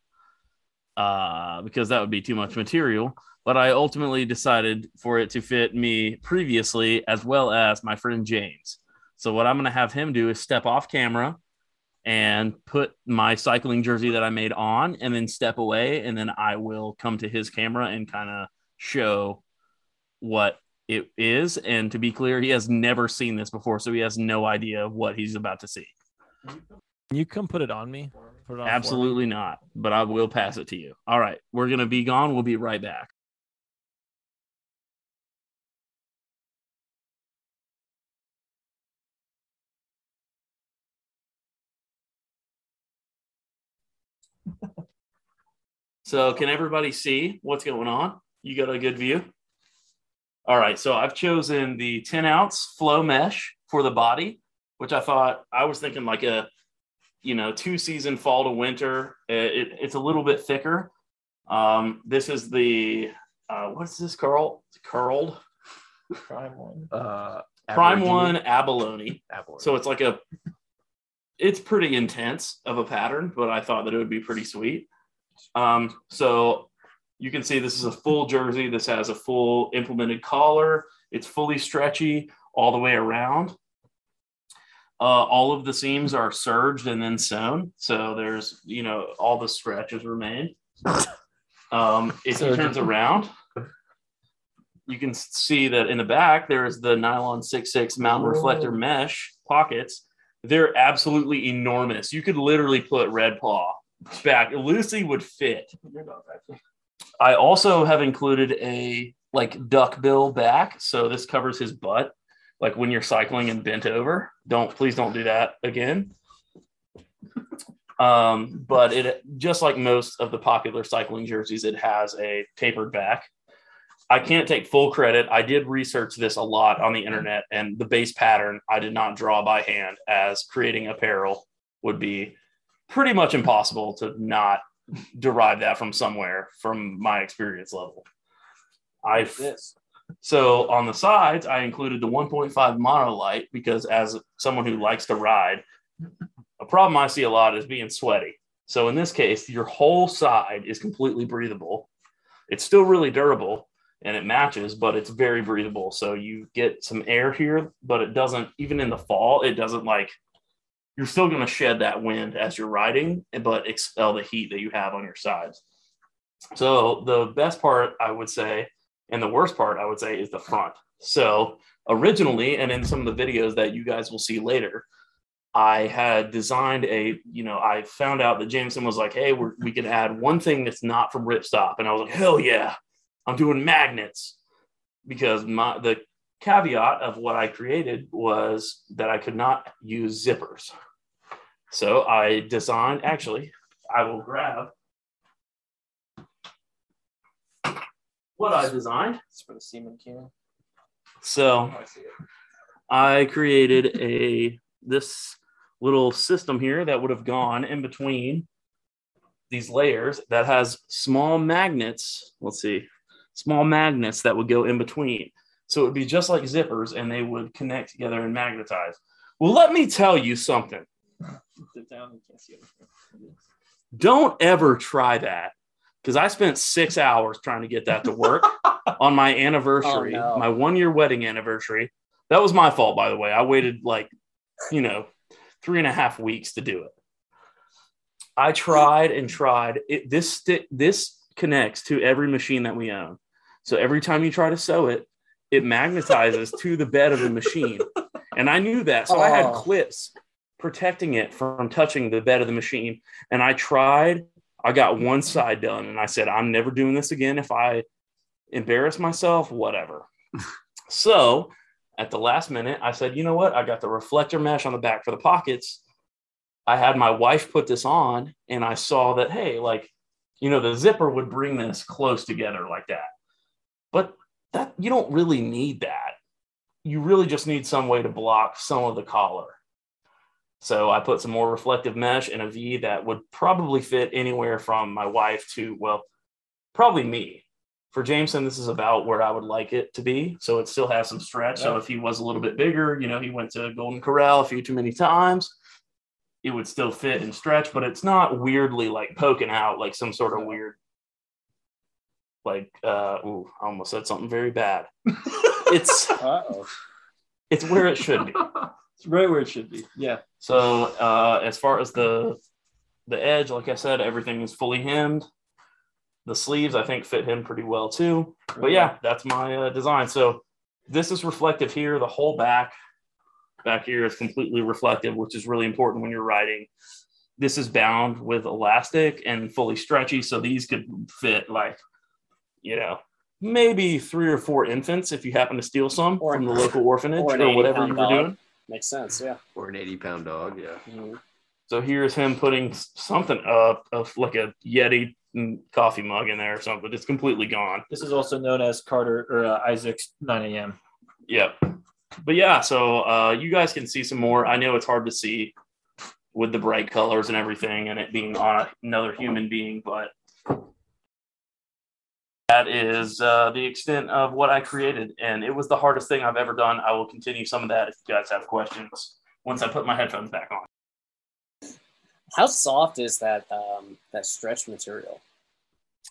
uh, because that would be too much material. But I ultimately decided for it to fit me previously, as well as my friend James. So what I'm going to have him do is step off camera and put my cycling jersey that I made on, and then step away, and then I will come to his camera and kind of show what it is. And to be clear, he has never seen this before, so he has no idea what he's about to see. Can you come put it on me? It on for me? Absolutely not, but I will pass it to you. All right, we're going to be gone. We'll be right back. So, can everybody see what's going on? You got a good view? All right, so I've chosen the 10 ounce flow mesh for the body, which I thought I was thinking like a you know, two season fall to winter. It, it's a little bit thicker. Um, this is the uh, what's this curl? It's curled Prime one. Uh, prime Aborigine- one abalone. Aborigine. So it's like a, it's pretty intense of a pattern, but I thought that it would be pretty sweet. Um, so you can see this is a full jersey. This has a full implemented collar. It's fully stretchy all the way around. Uh, all of the seams are serged and then sewn. So there's, you know, all the stretches remain. Um, if he Serged. turns around, you can see that in the back there's the nylon 6.6 mountain reflector mesh pockets. They're absolutely enormous. You could literally put Red Paw back. Lucy would fit. I also have included a like duck bill back, so this covers his butt. Like when you're cycling and bent over, don't please don't do that again. Um, but it just like most of the popular cycling jerseys, it has a tapered back. I can't take full credit. I did research this a lot on the internet, and the base pattern I did not draw by hand, as creating apparel would be pretty much impossible to not derive that from somewhere from my experience level. I so on the sides, I included the 1.5 monolite because as someone who likes to ride, a problem I see a lot is being sweaty. So in this case, your whole side is completely breathable. It's still really durable and it matches, but it's very breathable. So you get some air here, but it doesn't, even in the fall, it doesn't like, you're still going to shed that wind as you're riding, but expel the heat that you have on your sides. So the best part, I would say, and the worst part, I would say, is the front. So originally, and in some of the videos that you guys will see later, I had designed a, you know, I found out that Jameson was like, hey, we can add one thing that's not from Ripstop. And I was like, hell yeah, I'm doing magnets. Because my the caveat of what I created was that I could not use zippers. So I designed, actually, I will grab what I designed. It's for the Seaman can. So oh, I see it. I created a this little system here that would have gone in between these layers that has small magnets. Let's see, small magnets that would go in between. So it would be just like zippers and they would connect together and magnetize. Well, let me tell you something. Sit down. You can't. Don't ever try that because I spent six hours trying to get that to work on my anniversary, Oh, no. my one year wedding anniversary. That was my fault, by the way. I waited like, you know, three and a half weeks to do it. I tried and tried. It, this stick, this connects to every machine that we own. So every time you try to sew it, it magnetizes to the bed of the machine. And I knew that. So I had Oh. clips protecting it from touching the bed of the machine. And I tried, I got one side done, and I said, I'm never doing this again. If I embarrass myself, whatever. so at the last minute, I said, you know what? I got the reflector mesh on the back for the pockets. I had my wife put this on, and I saw that, hey, like, you know, the zipper would bring this close together like that. But that you don't really need that. You really just need some way to block some of the collar. So I put some more reflective mesh in a V that would probably fit anywhere from my wife to, well, probably me. For Jameson, this is about where I would like it to be. So it still has some stretch. So if he was a little bit bigger, you know, he went to Golden Corral a few too many times, it would still fit and stretch, but it's not weirdly like poking out like some sort of weird, like, uh, ooh, I almost said something very bad. it's Uh-oh. it's where it should be. It's right where it should be. Yeah. So uh, as far as the the edge, like I said, everything is fully hemmed. The sleeves, I think, fit him pretty well too. But yeah, that's my uh, design. So this is reflective here. The whole back back here is completely reflective, which is really important when you're riding. This is bound with elastic and fully stretchy, so these could fit like, you know, maybe three or four infants if you happen to steal some Or- from the local orphanage or or, whatever you were dog. doing. Makes sense. Yeah. Or an 80 pound dog. Yeah. Mhm. So here's him putting something up of like a Yeti coffee mug in there or something. But it's completely gone. This is also known as Carter or uh, Isaac's 9 a.m. Yep. But yeah, so uh, you guys can see some more. I know it's hard to see with the bright colors and everything and it being on another human being, but that is uh, the extent of what I created. And it was the hardest thing I've ever done. I will continue some of that if you guys have questions once I put my headphones back on. How soft is that um, that stretch material?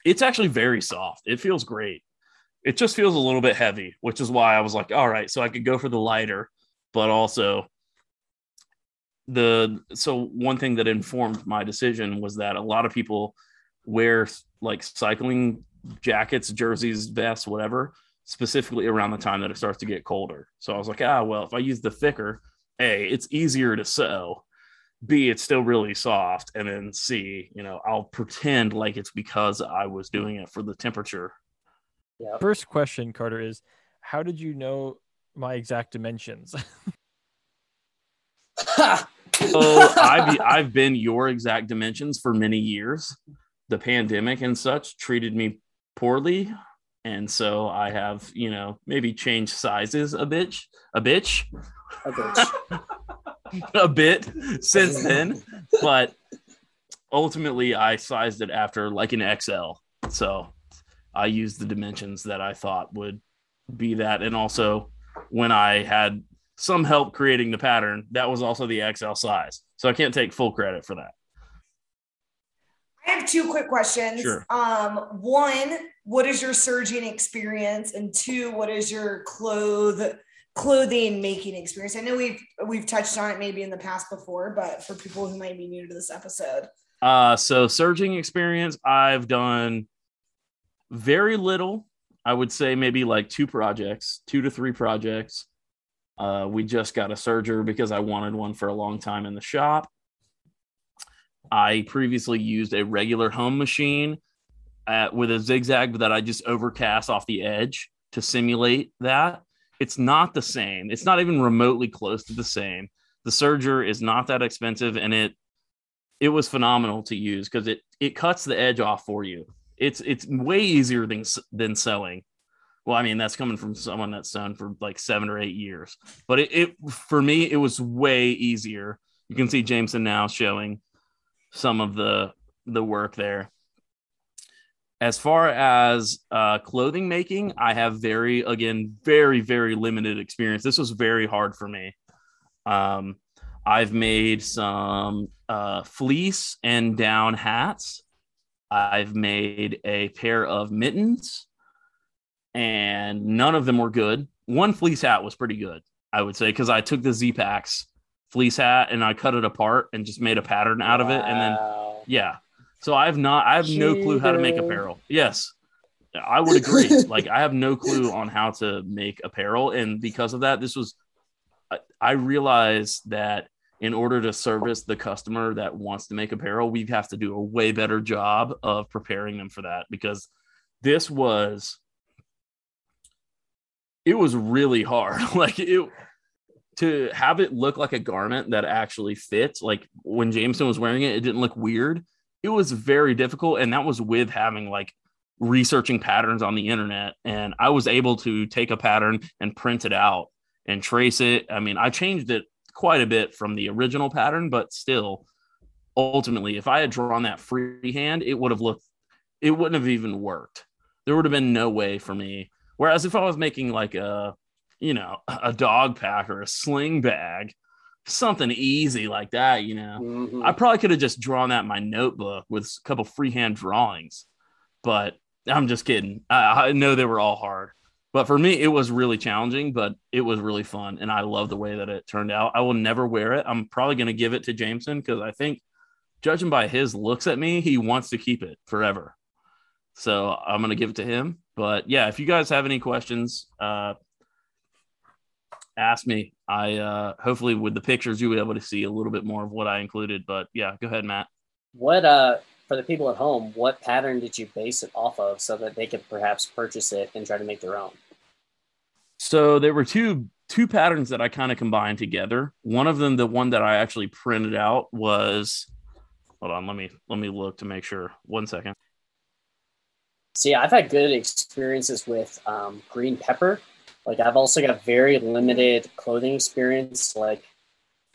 it's actually very soft. It feels great. It just feels a little bit heavy, which is why I was like, all right, so I could go for the lighter, but also the so one thing that informed my decision was that a lot of people wear like cycling jackets, jerseys, vests, whatever, specifically around the time that it starts to get colder. So I was like, ah, well, if I use the thicker, A, it's easier to sew. B, it's still really soft. And then C, you know, I'll pretend like it's because I was doing it for the temperature. Yeah. First question, Carter, is how did you know my exact dimensions? So I've I've been your exact dimensions for many years. The pandemic and such treated me poorly. And so I have, you know, maybe changed sizes a bitch, a bitch, A bitch. a bit since then. But ultimately I sized it after like an XL. So I used the dimensions that I thought would be that. And also when I had some help creating the pattern, that was also the XL size. So I can't take full credit for that. I have two quick questions. Sure. Um, one, what is your surging experience? And two, what is your cloth clothing making experience? I know we've we've touched on it maybe in the past before, but for people who might be new to this episode. Uh, so surging experience, I've done very little. I would say maybe like two projects, two to three projects. Uh, we just got a serger because I wanted one for a long time in the shop. I previously used a regular home machine at, with a zigzag that I just overcast off the edge to simulate that. It's not the same. It's not even remotely close to the same. The serger is not that expensive, and it it was phenomenal to use because it it cuts the edge off for you. It's it's way easier than than sewing. Well, I mean that's coming from someone that's sewn for like seven or eight years, but it, it for me it was way easier. You can see Jameson now showing some of the the work there. As far as uh, clothing making, I have very again very very limited experience. This was very hard for me. Um, I've made some uh, fleece and down hats. I've made a pair of mittens, and none of them were good. One fleece hat was pretty good, I would say, because I took the Zpacks fleece hat and I cut it apart and just made a pattern out of it. And then, yeah. So I have not, I have no clue how to make apparel. Yes. I would agree. like I have no clue on how to make apparel. And because of that, this was, I, I realized that in order to service the customer that wants to make apparel, we have to do a way better job of preparing them for that because this was it was really hard. like it to have it look like a garment that actually fits. Like when Jameson was wearing it, it didn't look weird. It was very difficult, and that was with having like researching patterns on the internet. And I was able to take a pattern and print it out and trace it. I mean, I changed it quite a bit from the original pattern, but still, ultimately, if I had drawn that freehand, it would have looked, it wouldn't have even worked. There would have been no way for me. Whereas if I was making like a, you know, a dog pack or a sling bag, something easy like that, you know, Mhm. I probably could have just drawn that in my notebook with a couple freehand drawings, but I'm just kidding. I, I know they were all hard, but for me, it was really challenging, but it was really fun. And I love the way that it turned out. I will never wear it. I'm probably going to give it to Jameson because I think, judging by his looks at me, he wants to keep it forever. So I'm going to give it to him. But yeah, if you guys have any questions, uh, ask me. I uh hopefully with the pictures you'll be able to see a little bit more of what I included. But yeah, go ahead, Matt. What uh for the people at home, what pattern did you base it off of so that they could perhaps purchase it and try to make their own? So there were two two patterns that I kind of combined together. One of them, the one that I actually printed out was hold on, let me let me look to make sure. One second. See, I've had good experiences with um, green pepper. Like I've also got very limited clothing experience, like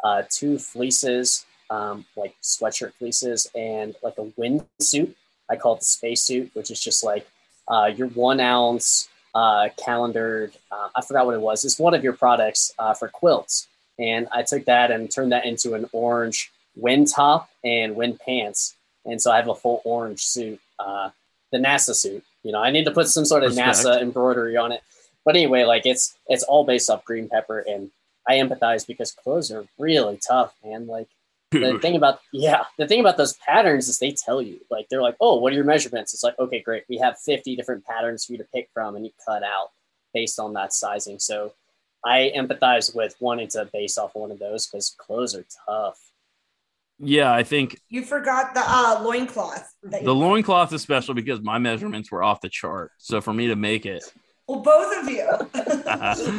uh, two fleeces, um, like sweatshirt fleeces, and like a wind suit. I call it the space suit, which is just like uh, your one ounce uh, calendered. Uh, I forgot what it was. It's one of your products uh, for quilts, and I took that and turned that into an orange wind top and wind pants, and so I have a full orange suit. Uh, the NASA suit. You know, I need to put some sort of Respect. NASA embroidery on it. But anyway, like it's it's all based off green pepper, and I empathize because clothes are really tough, man. Like the thing about yeah, the thing about those patterns is they tell you like they're like, oh, what are your measurements? It's like okay, great, we have fifty different patterns for you to pick from, and you cut out based on that sizing. So I empathize with wanting to base off one of those because clothes are tough. Yeah, I think You forgot the uh, loincloth. that you- the loincloth is special because my measurements were off the chart. So for me to make it, well, both of you.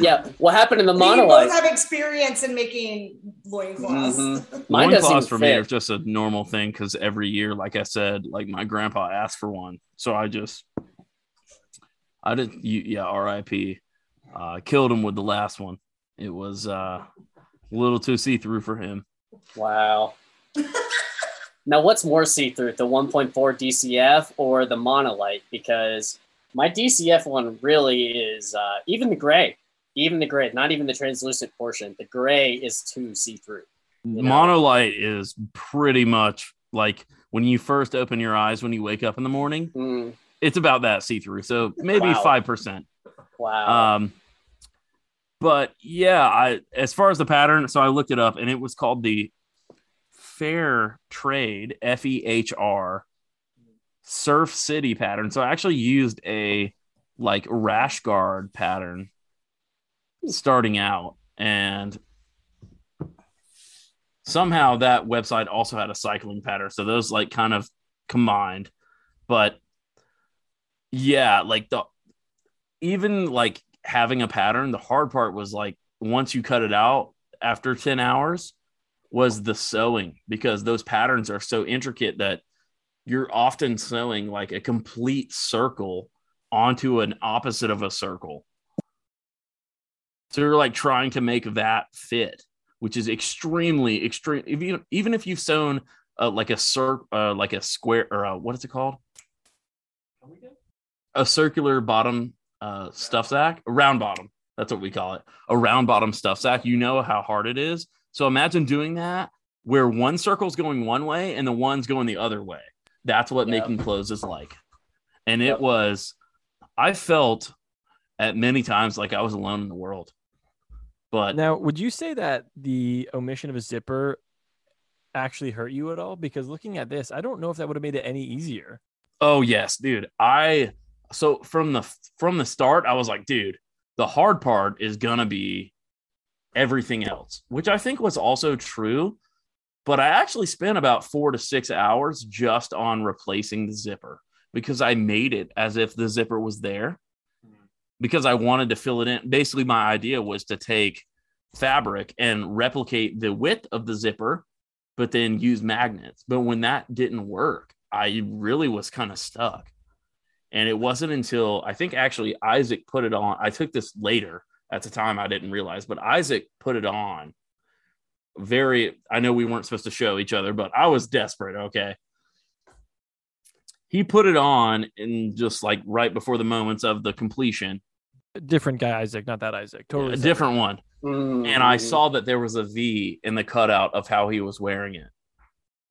Yeah, what happened in the monolite? you monolith? both have experience in making loincloths. Mhm. Mine doesn't loincloths even for me are just a normal thing because every year, like I said, like my grandpa asked for one, so I just, I didn't. You, yeah, R.I.P. Uh, killed him with the last one. It was uh, a little too see through for him. Wow. now, what's more see through, the 1.4 DCF or the monolite? Because my DCF one really is uh, even the gray, even the gray, not even the translucent portion. The gray is too see through. You know? Monolite is pretty much like when you first open your eyes when you wake up in the morning. Mm, It's about that see through. So maybe Wow. five percent. wow. Um, but yeah, I as far as the pattern, so I looked it up and it was called the Fehr Trade F E H R Surf City pattern. So I actually used a like rash guard pattern starting out, and somehow that website also had a cycling pattern. So those like kind of combined, but yeah, like the even like having a pattern, the hard part was like once you cut it out after 10 hours was the sewing because those patterns are so intricate that you're often sewing like a complete circle onto an opposite of a circle. So you're like trying to make that fit, which is extremely extreme. If you even if you've sewn uh, like a cir- uh, like a square or a, what is it called? A circular bottom uh, stuff sack, a round bottom. That's what we call it. A round bottom stuff sack. You know how hard it is. So imagine doing that where one circle's going one way and the one's going the other way. That's what Yeah. making clothes is like. And it Yep. was, I felt at many times like I was alone in the world. But Now, would you say that the omission of a zipper actually hurt you at all? Because looking at this, I don't know if that would have made it any easier. Oh yes, dude. I so from the from the start, I was like, dude, the hard part is gonna be everything else, which I think was also true. But I actually spent about four to six hours just on replacing the zipper because I made it as if the zipper was there because I wanted to fill it in. Basically, my idea was to take fabric and replicate the width of the zipper, but then use magnets. But when that didn't work, I really was kind of stuck. And it wasn't until I think actually Isaac put it on. I took this later at the time, I didn't realize, but Isaac put it on. Very, I know we weren't supposed to show each other, but I was desperate. Okay. He put it on in just like right before the moments of the completion, Different guy, Isaac, not that Isaac. Totally a separate. different one. and I saw that there was a V in the cutout of how he was wearing it.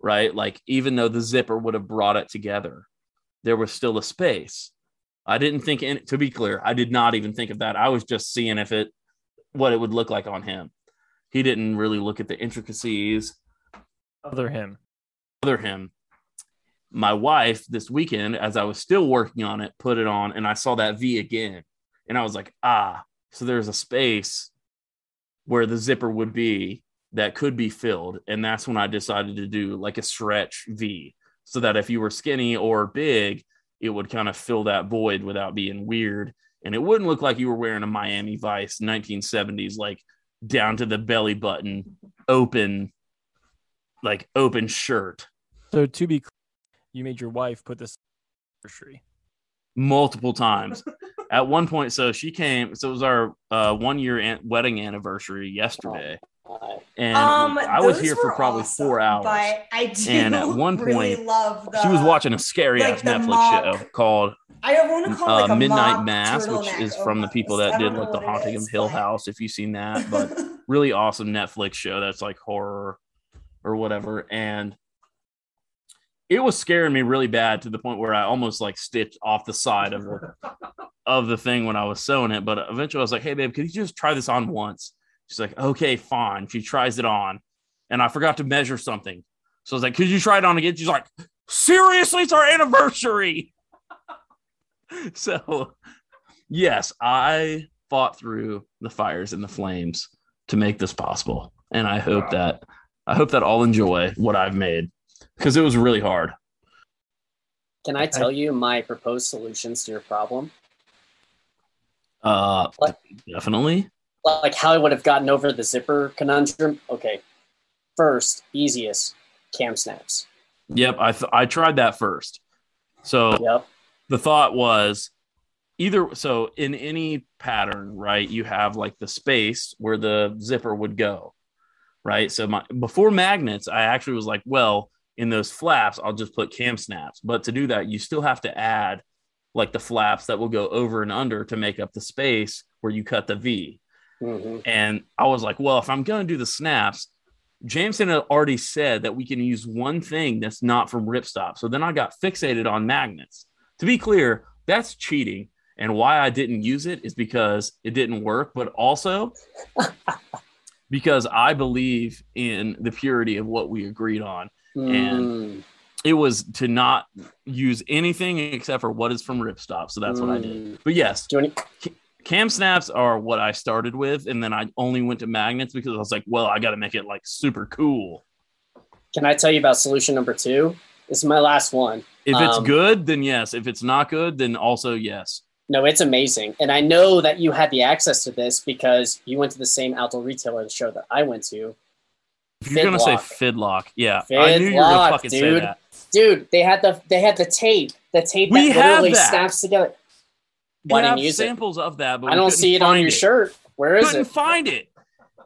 Right? Like even though the zipper would have brought it together, there was still a space. I didn't think in to be clear, I did not even think of that. I was just seeing if it what it would look like on him. He didn't really look at the intricacies other him. other him. My wife this weekend, as I was still working on it, put it on and I saw that V again. And I was like, ah, so there's a space where the zipper would be that could be filled. And that's when I decided to do like a stretch V so that if you were skinny or big, it would kind of fill that void without being weird. And it wouldn't look like you were wearing a Miami Vice 1970s, like down to the belly button, open, like open shirt. So to be clear, you made your wife put this anniversary. multiple times. At one point, so she came. So it was our uh, one year an- wedding anniversary yesterday, and Um, I was here for probably awesome, four hours. But I do And at one really point, love the. she was watching a scary like ass Netflix mock show called I want to call uh, like a Midnight Mass, which is from the people that did like the Haunting of is, Hill but- House. If you've seen that, but really awesome Netflix show that's like horror or whatever. And it was scaring me really bad to the point where I almost like stitched off the side of the of the thing when I was sewing it. But eventually I was like, hey babe, could you just try this on once? She's like, okay, fine. She tries it on. And I forgot to measure something. So I was like, could you try it on again? She's like, seriously, it's our anniversary. so yes, I fought through the fires and the flames to make this possible. And I hope that I hope that all enjoy what I've made because it was really hard. can I tell you my proposed solutions to your problem? Uh What? definitely. Like how I would have gotten over the zipper conundrum. Okay. First, easiest, KAM snaps. Yep, I th- I tried that first. So Yep. the thought was either so in any pattern, right? You have like the space where the zipper would go, right? So my before magnets, I actually was like, well, in those flaps, I'll just put KAM snaps. But to do that, you still have to add like the flaps that will go over and under to make up the space where you cut the V. hmm And I was like, well, if I'm going to do the snaps, Jameson had already said that we can use one thing that's not from ripstop. So then I got fixated on magnets. To be clear, that's cheating. And why I didn't use it is because it didn't work, but also because I believe in the purity of what we agreed on. Mm. It was to not use anything except for what is from ripstop. So that's what I did. Mm. But yes, Do you want KAM snaps are what I started with, and then I only went to magnets because I was like, well, I got to make it like super cool. Can I tell you about solution number two? This is my last one. If it's Um, good, then yes. If it's not good, then also yes. No, it's amazing. And I know that you had the access to this because you went to the same outdoor retailer the show that I went to. If you're gonna say Fidlock. fidlock, yeah, I knew you were gonna Fidlock, fucking say dude. that. Dude, they had the they had the tape. The tape We that literally that. snaps together. We Why didn't use it? samples of that, but I don't see it on your shirt. Where is it? I Couldn't find it.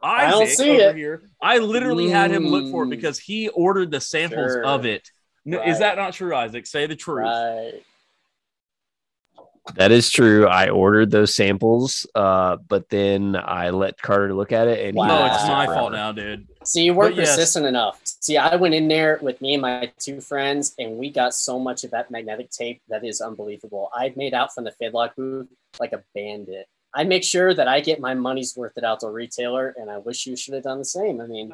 I don't see over it. here. I literally had him look for it Mm. because he ordered the samples Sure. of it. Right. Is that not true, Isaac? Say the truth. Right. That is true. I ordered those samples, uh, but then I let Carter look at it, and Wow. No, it's my forever. fault now, dude. So you weren't But yes. persistent enough. See, I went in there with me and my two friends, and we got so much of that magnetic tape that is unbelievable. I made out from the Fidlock booth like a bandit. I make sure that I get my money's worth at outdoor retailer, and I wish you should have done the same. I mean,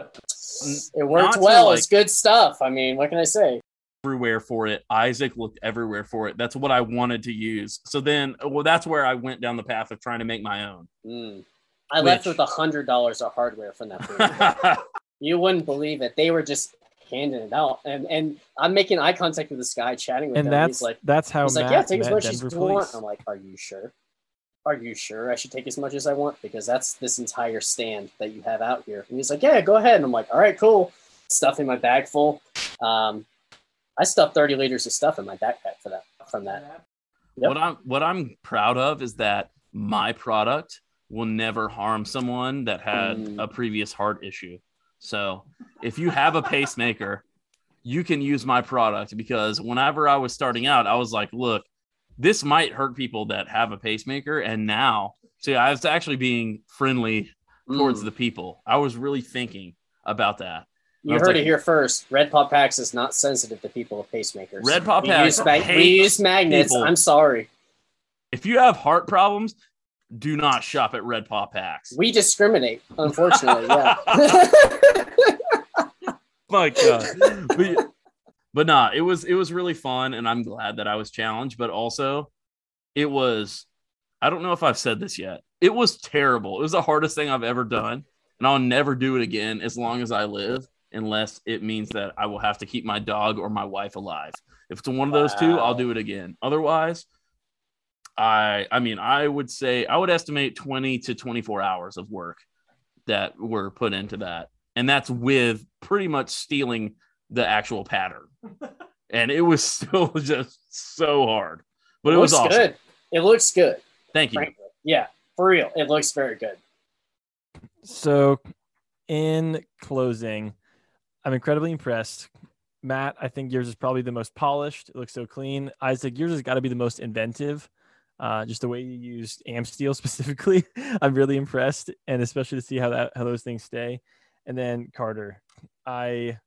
it worked well. like- it's good stuff. I mean, what can I say? Everywhere for it. Isaac looked everywhere for it. That's what I wanted to use. So then, well, that's where I went down the path of trying to make my own. Mm. I left with a hundred dollars of hardware from that you wouldn't believe it. They were just handing it out, and and I'm making eye contact with this guy, chatting with And him. that's He's like, that's how He's Matt like, yeah, take as met much as you want. I'm like, are you sure? Are you sure I should take as much as I want? Because that's this entire stand that you have out here. And he's like, yeah, go ahead. And I'm like, all right, cool. Stuff in my bag full. Um, I stuffed 30 liters of stuff in my backpack for that. From that, Yep. What I'm what I'm proud of is that my product will never harm someone that had Mm. a previous heart issue. So if you have a pacemaker, you can use my product because whenever I was starting out, I was like, look, this might hurt people that have a pacemaker. And now, see, I was actually being friendly towards Mm. the people. I was really thinking about that. You heard like- it here first. Red Paw Packs is not sensitive to people with pacemakers. Red Paw we Packs use, mag- we use magnets. people. I'm sorry. If you have heart problems, do not shop at Red Paw Packs. We discriminate, unfortunately. yeah. my god but, but nah it was it was really fun and i'm glad that i was challenged but also it was i don't know if i've said this yet it was terrible it was the hardest thing i've ever done and I'll never do it again as long as I live, unless it means that I will have to keep my dog or my wife alive. If it's one of those two, I'll do it again. Otherwise, I I mean, I would say I would estimate 20 to 24 hours of work that were put into that. And that's with pretty much stealing the actual pattern. and it was still just so hard. But it, was looks awesome. good. It looks good. Thank you. Frankly, yeah, for real, it looks very good. So, in closing, I'm incredibly impressed. Matt, I think yours is probably the most polished. It looks so clean. Isaac, yours has got to be the most inventive. Uh, just the way you used am steel specifically, I'm really impressed, and especially to see how that how those things stay. And then Carter, I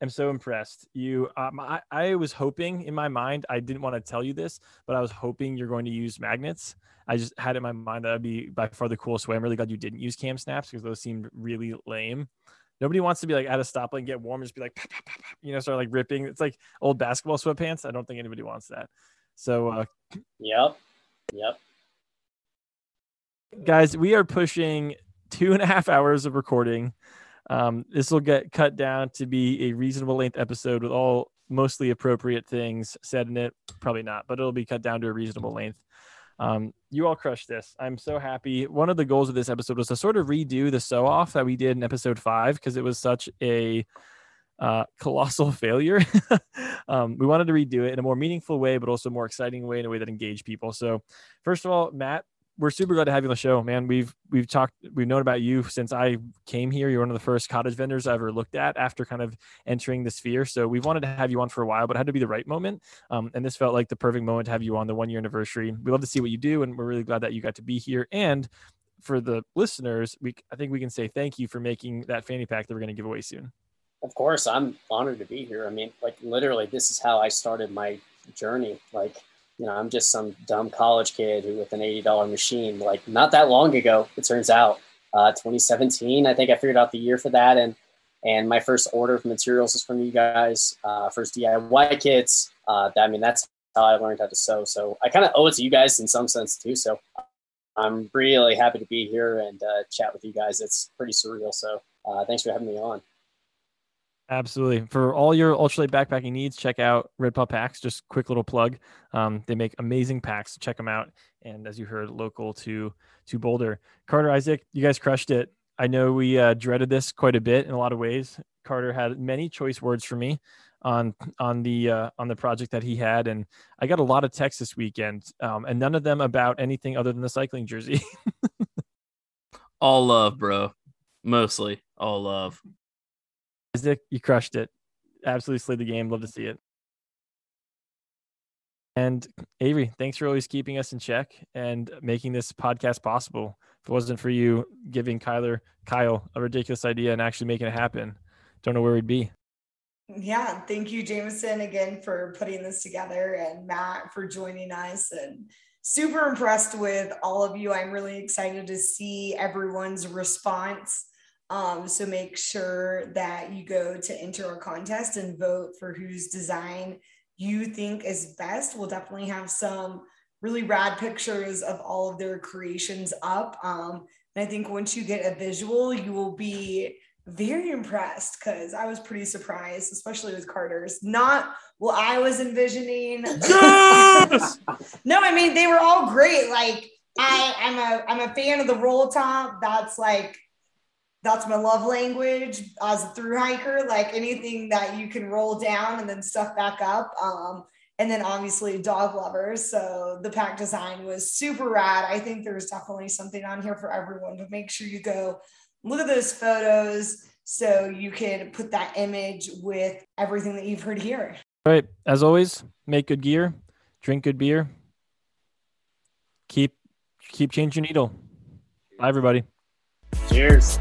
am so impressed. You, um, I, I was hoping in my mind, I didn't want to tell you this, but I was hoping you're going to use magnets. I just had in my mind that would be by far the coolest way. I'm really glad you didn't use KAM snaps because those seemed really lame. Nobody wants to be like at a stoplight and get warm and just be like, "Pop, pop, pop, pop," you know, start like ripping. It's like old basketball sweatpants. I don't think anybody wants that. So, uh, Yep, yep. guys, we are pushing two and a half hours of recording. Um, this will get cut down to be a reasonable length episode with all mostly appropriate things said in it. Probably not, but it'll be cut down to a reasonable length. Um, you all crushed this. I'm so happy. One of the goals of this episode was to sort of redo the sew off that we did in episode five because it was such a uh, colossal failure. um, we wanted to redo it in a more meaningful way, but also more exciting way in a way that engaged people. So, first of all, Matt, we're super glad to have you on the show, man. We've we've talked, we've known about you since I came here. You're one of the first cottage vendors I ever looked at after kind of entering the sphere. So we've wanted to have you on for a while, but it had to be the right moment. Um, and this felt like the perfect moment to have you on the one year anniversary. We love to see what you do, and we're really glad that you got to be here. And for the listeners, we I think we can say thank you for making that fanny pack that we're going to give away soon. Of course, I'm honored to be here. I mean, like literally, this is how I started my journey. Like, you know, I'm just some dumb college kid who with an eighty dollar machine. Like, not that long ago, it turns out, uh, 2017. I think I figured out the year for that, and and my first order of materials is from you guys. Uh, first DIY kits. Uh, I mean, that's how I learned how to sew. So I kind of owe it to you guys in some sense too. So I'm really happy to be here and uh, chat with you guys. It's pretty surreal. So uh, thanks for having me on. Absolutely. For all your ultralight backpacking needs, check out Red Paw Packs. Just quick little plug. Um, they make amazing packs. Check them out. And as you heard, local to to Boulder. Carter Isaac, you guys crushed it. I know we uh, dreaded this quite a bit in a lot of ways. Carter had many choice words for me on on the uh, on the project that he had, and I got a lot of texts this weekend, um, and none of them about anything other than the cycling jersey. All love, bro. Mostly all love. Isaac, you crushed it. Absolutely slayed the game. Love to see it. And Avery, thanks for always keeping us in check and making this podcast possible. If it wasn't for you giving Kyler Kyle a ridiculous idea and actually making it happen, don't know where we'd be. Yeah, thank you, Jameson, again for putting this together and Matt for joining us. And super impressed with all of you. I'm really excited to see everyone's response. Um, so make sure that you go to enter our contest and vote for whose design you think is best. We'll definitely have some really rad pictures of all of their creations up. Um, and I think once you get a visual, you will be very impressed because I was pretty surprised, especially with Carter's. Not what I was envisioning. Yes! no, I mean they were all great. Like I, I'm a I'm a fan of the roll top. That's like that's my love language as a through hiker. Like anything that you can roll down and then stuff back up. Um, and then obviously dog lovers. So the pack design was super rad. I think there's definitely something on here for everyone, but make sure you go look at those photos so you can put that image with everything that you've heard here. All right. As always, make good gear, drink good beer, keep keep changing your needle. Bye everybody. Cheers.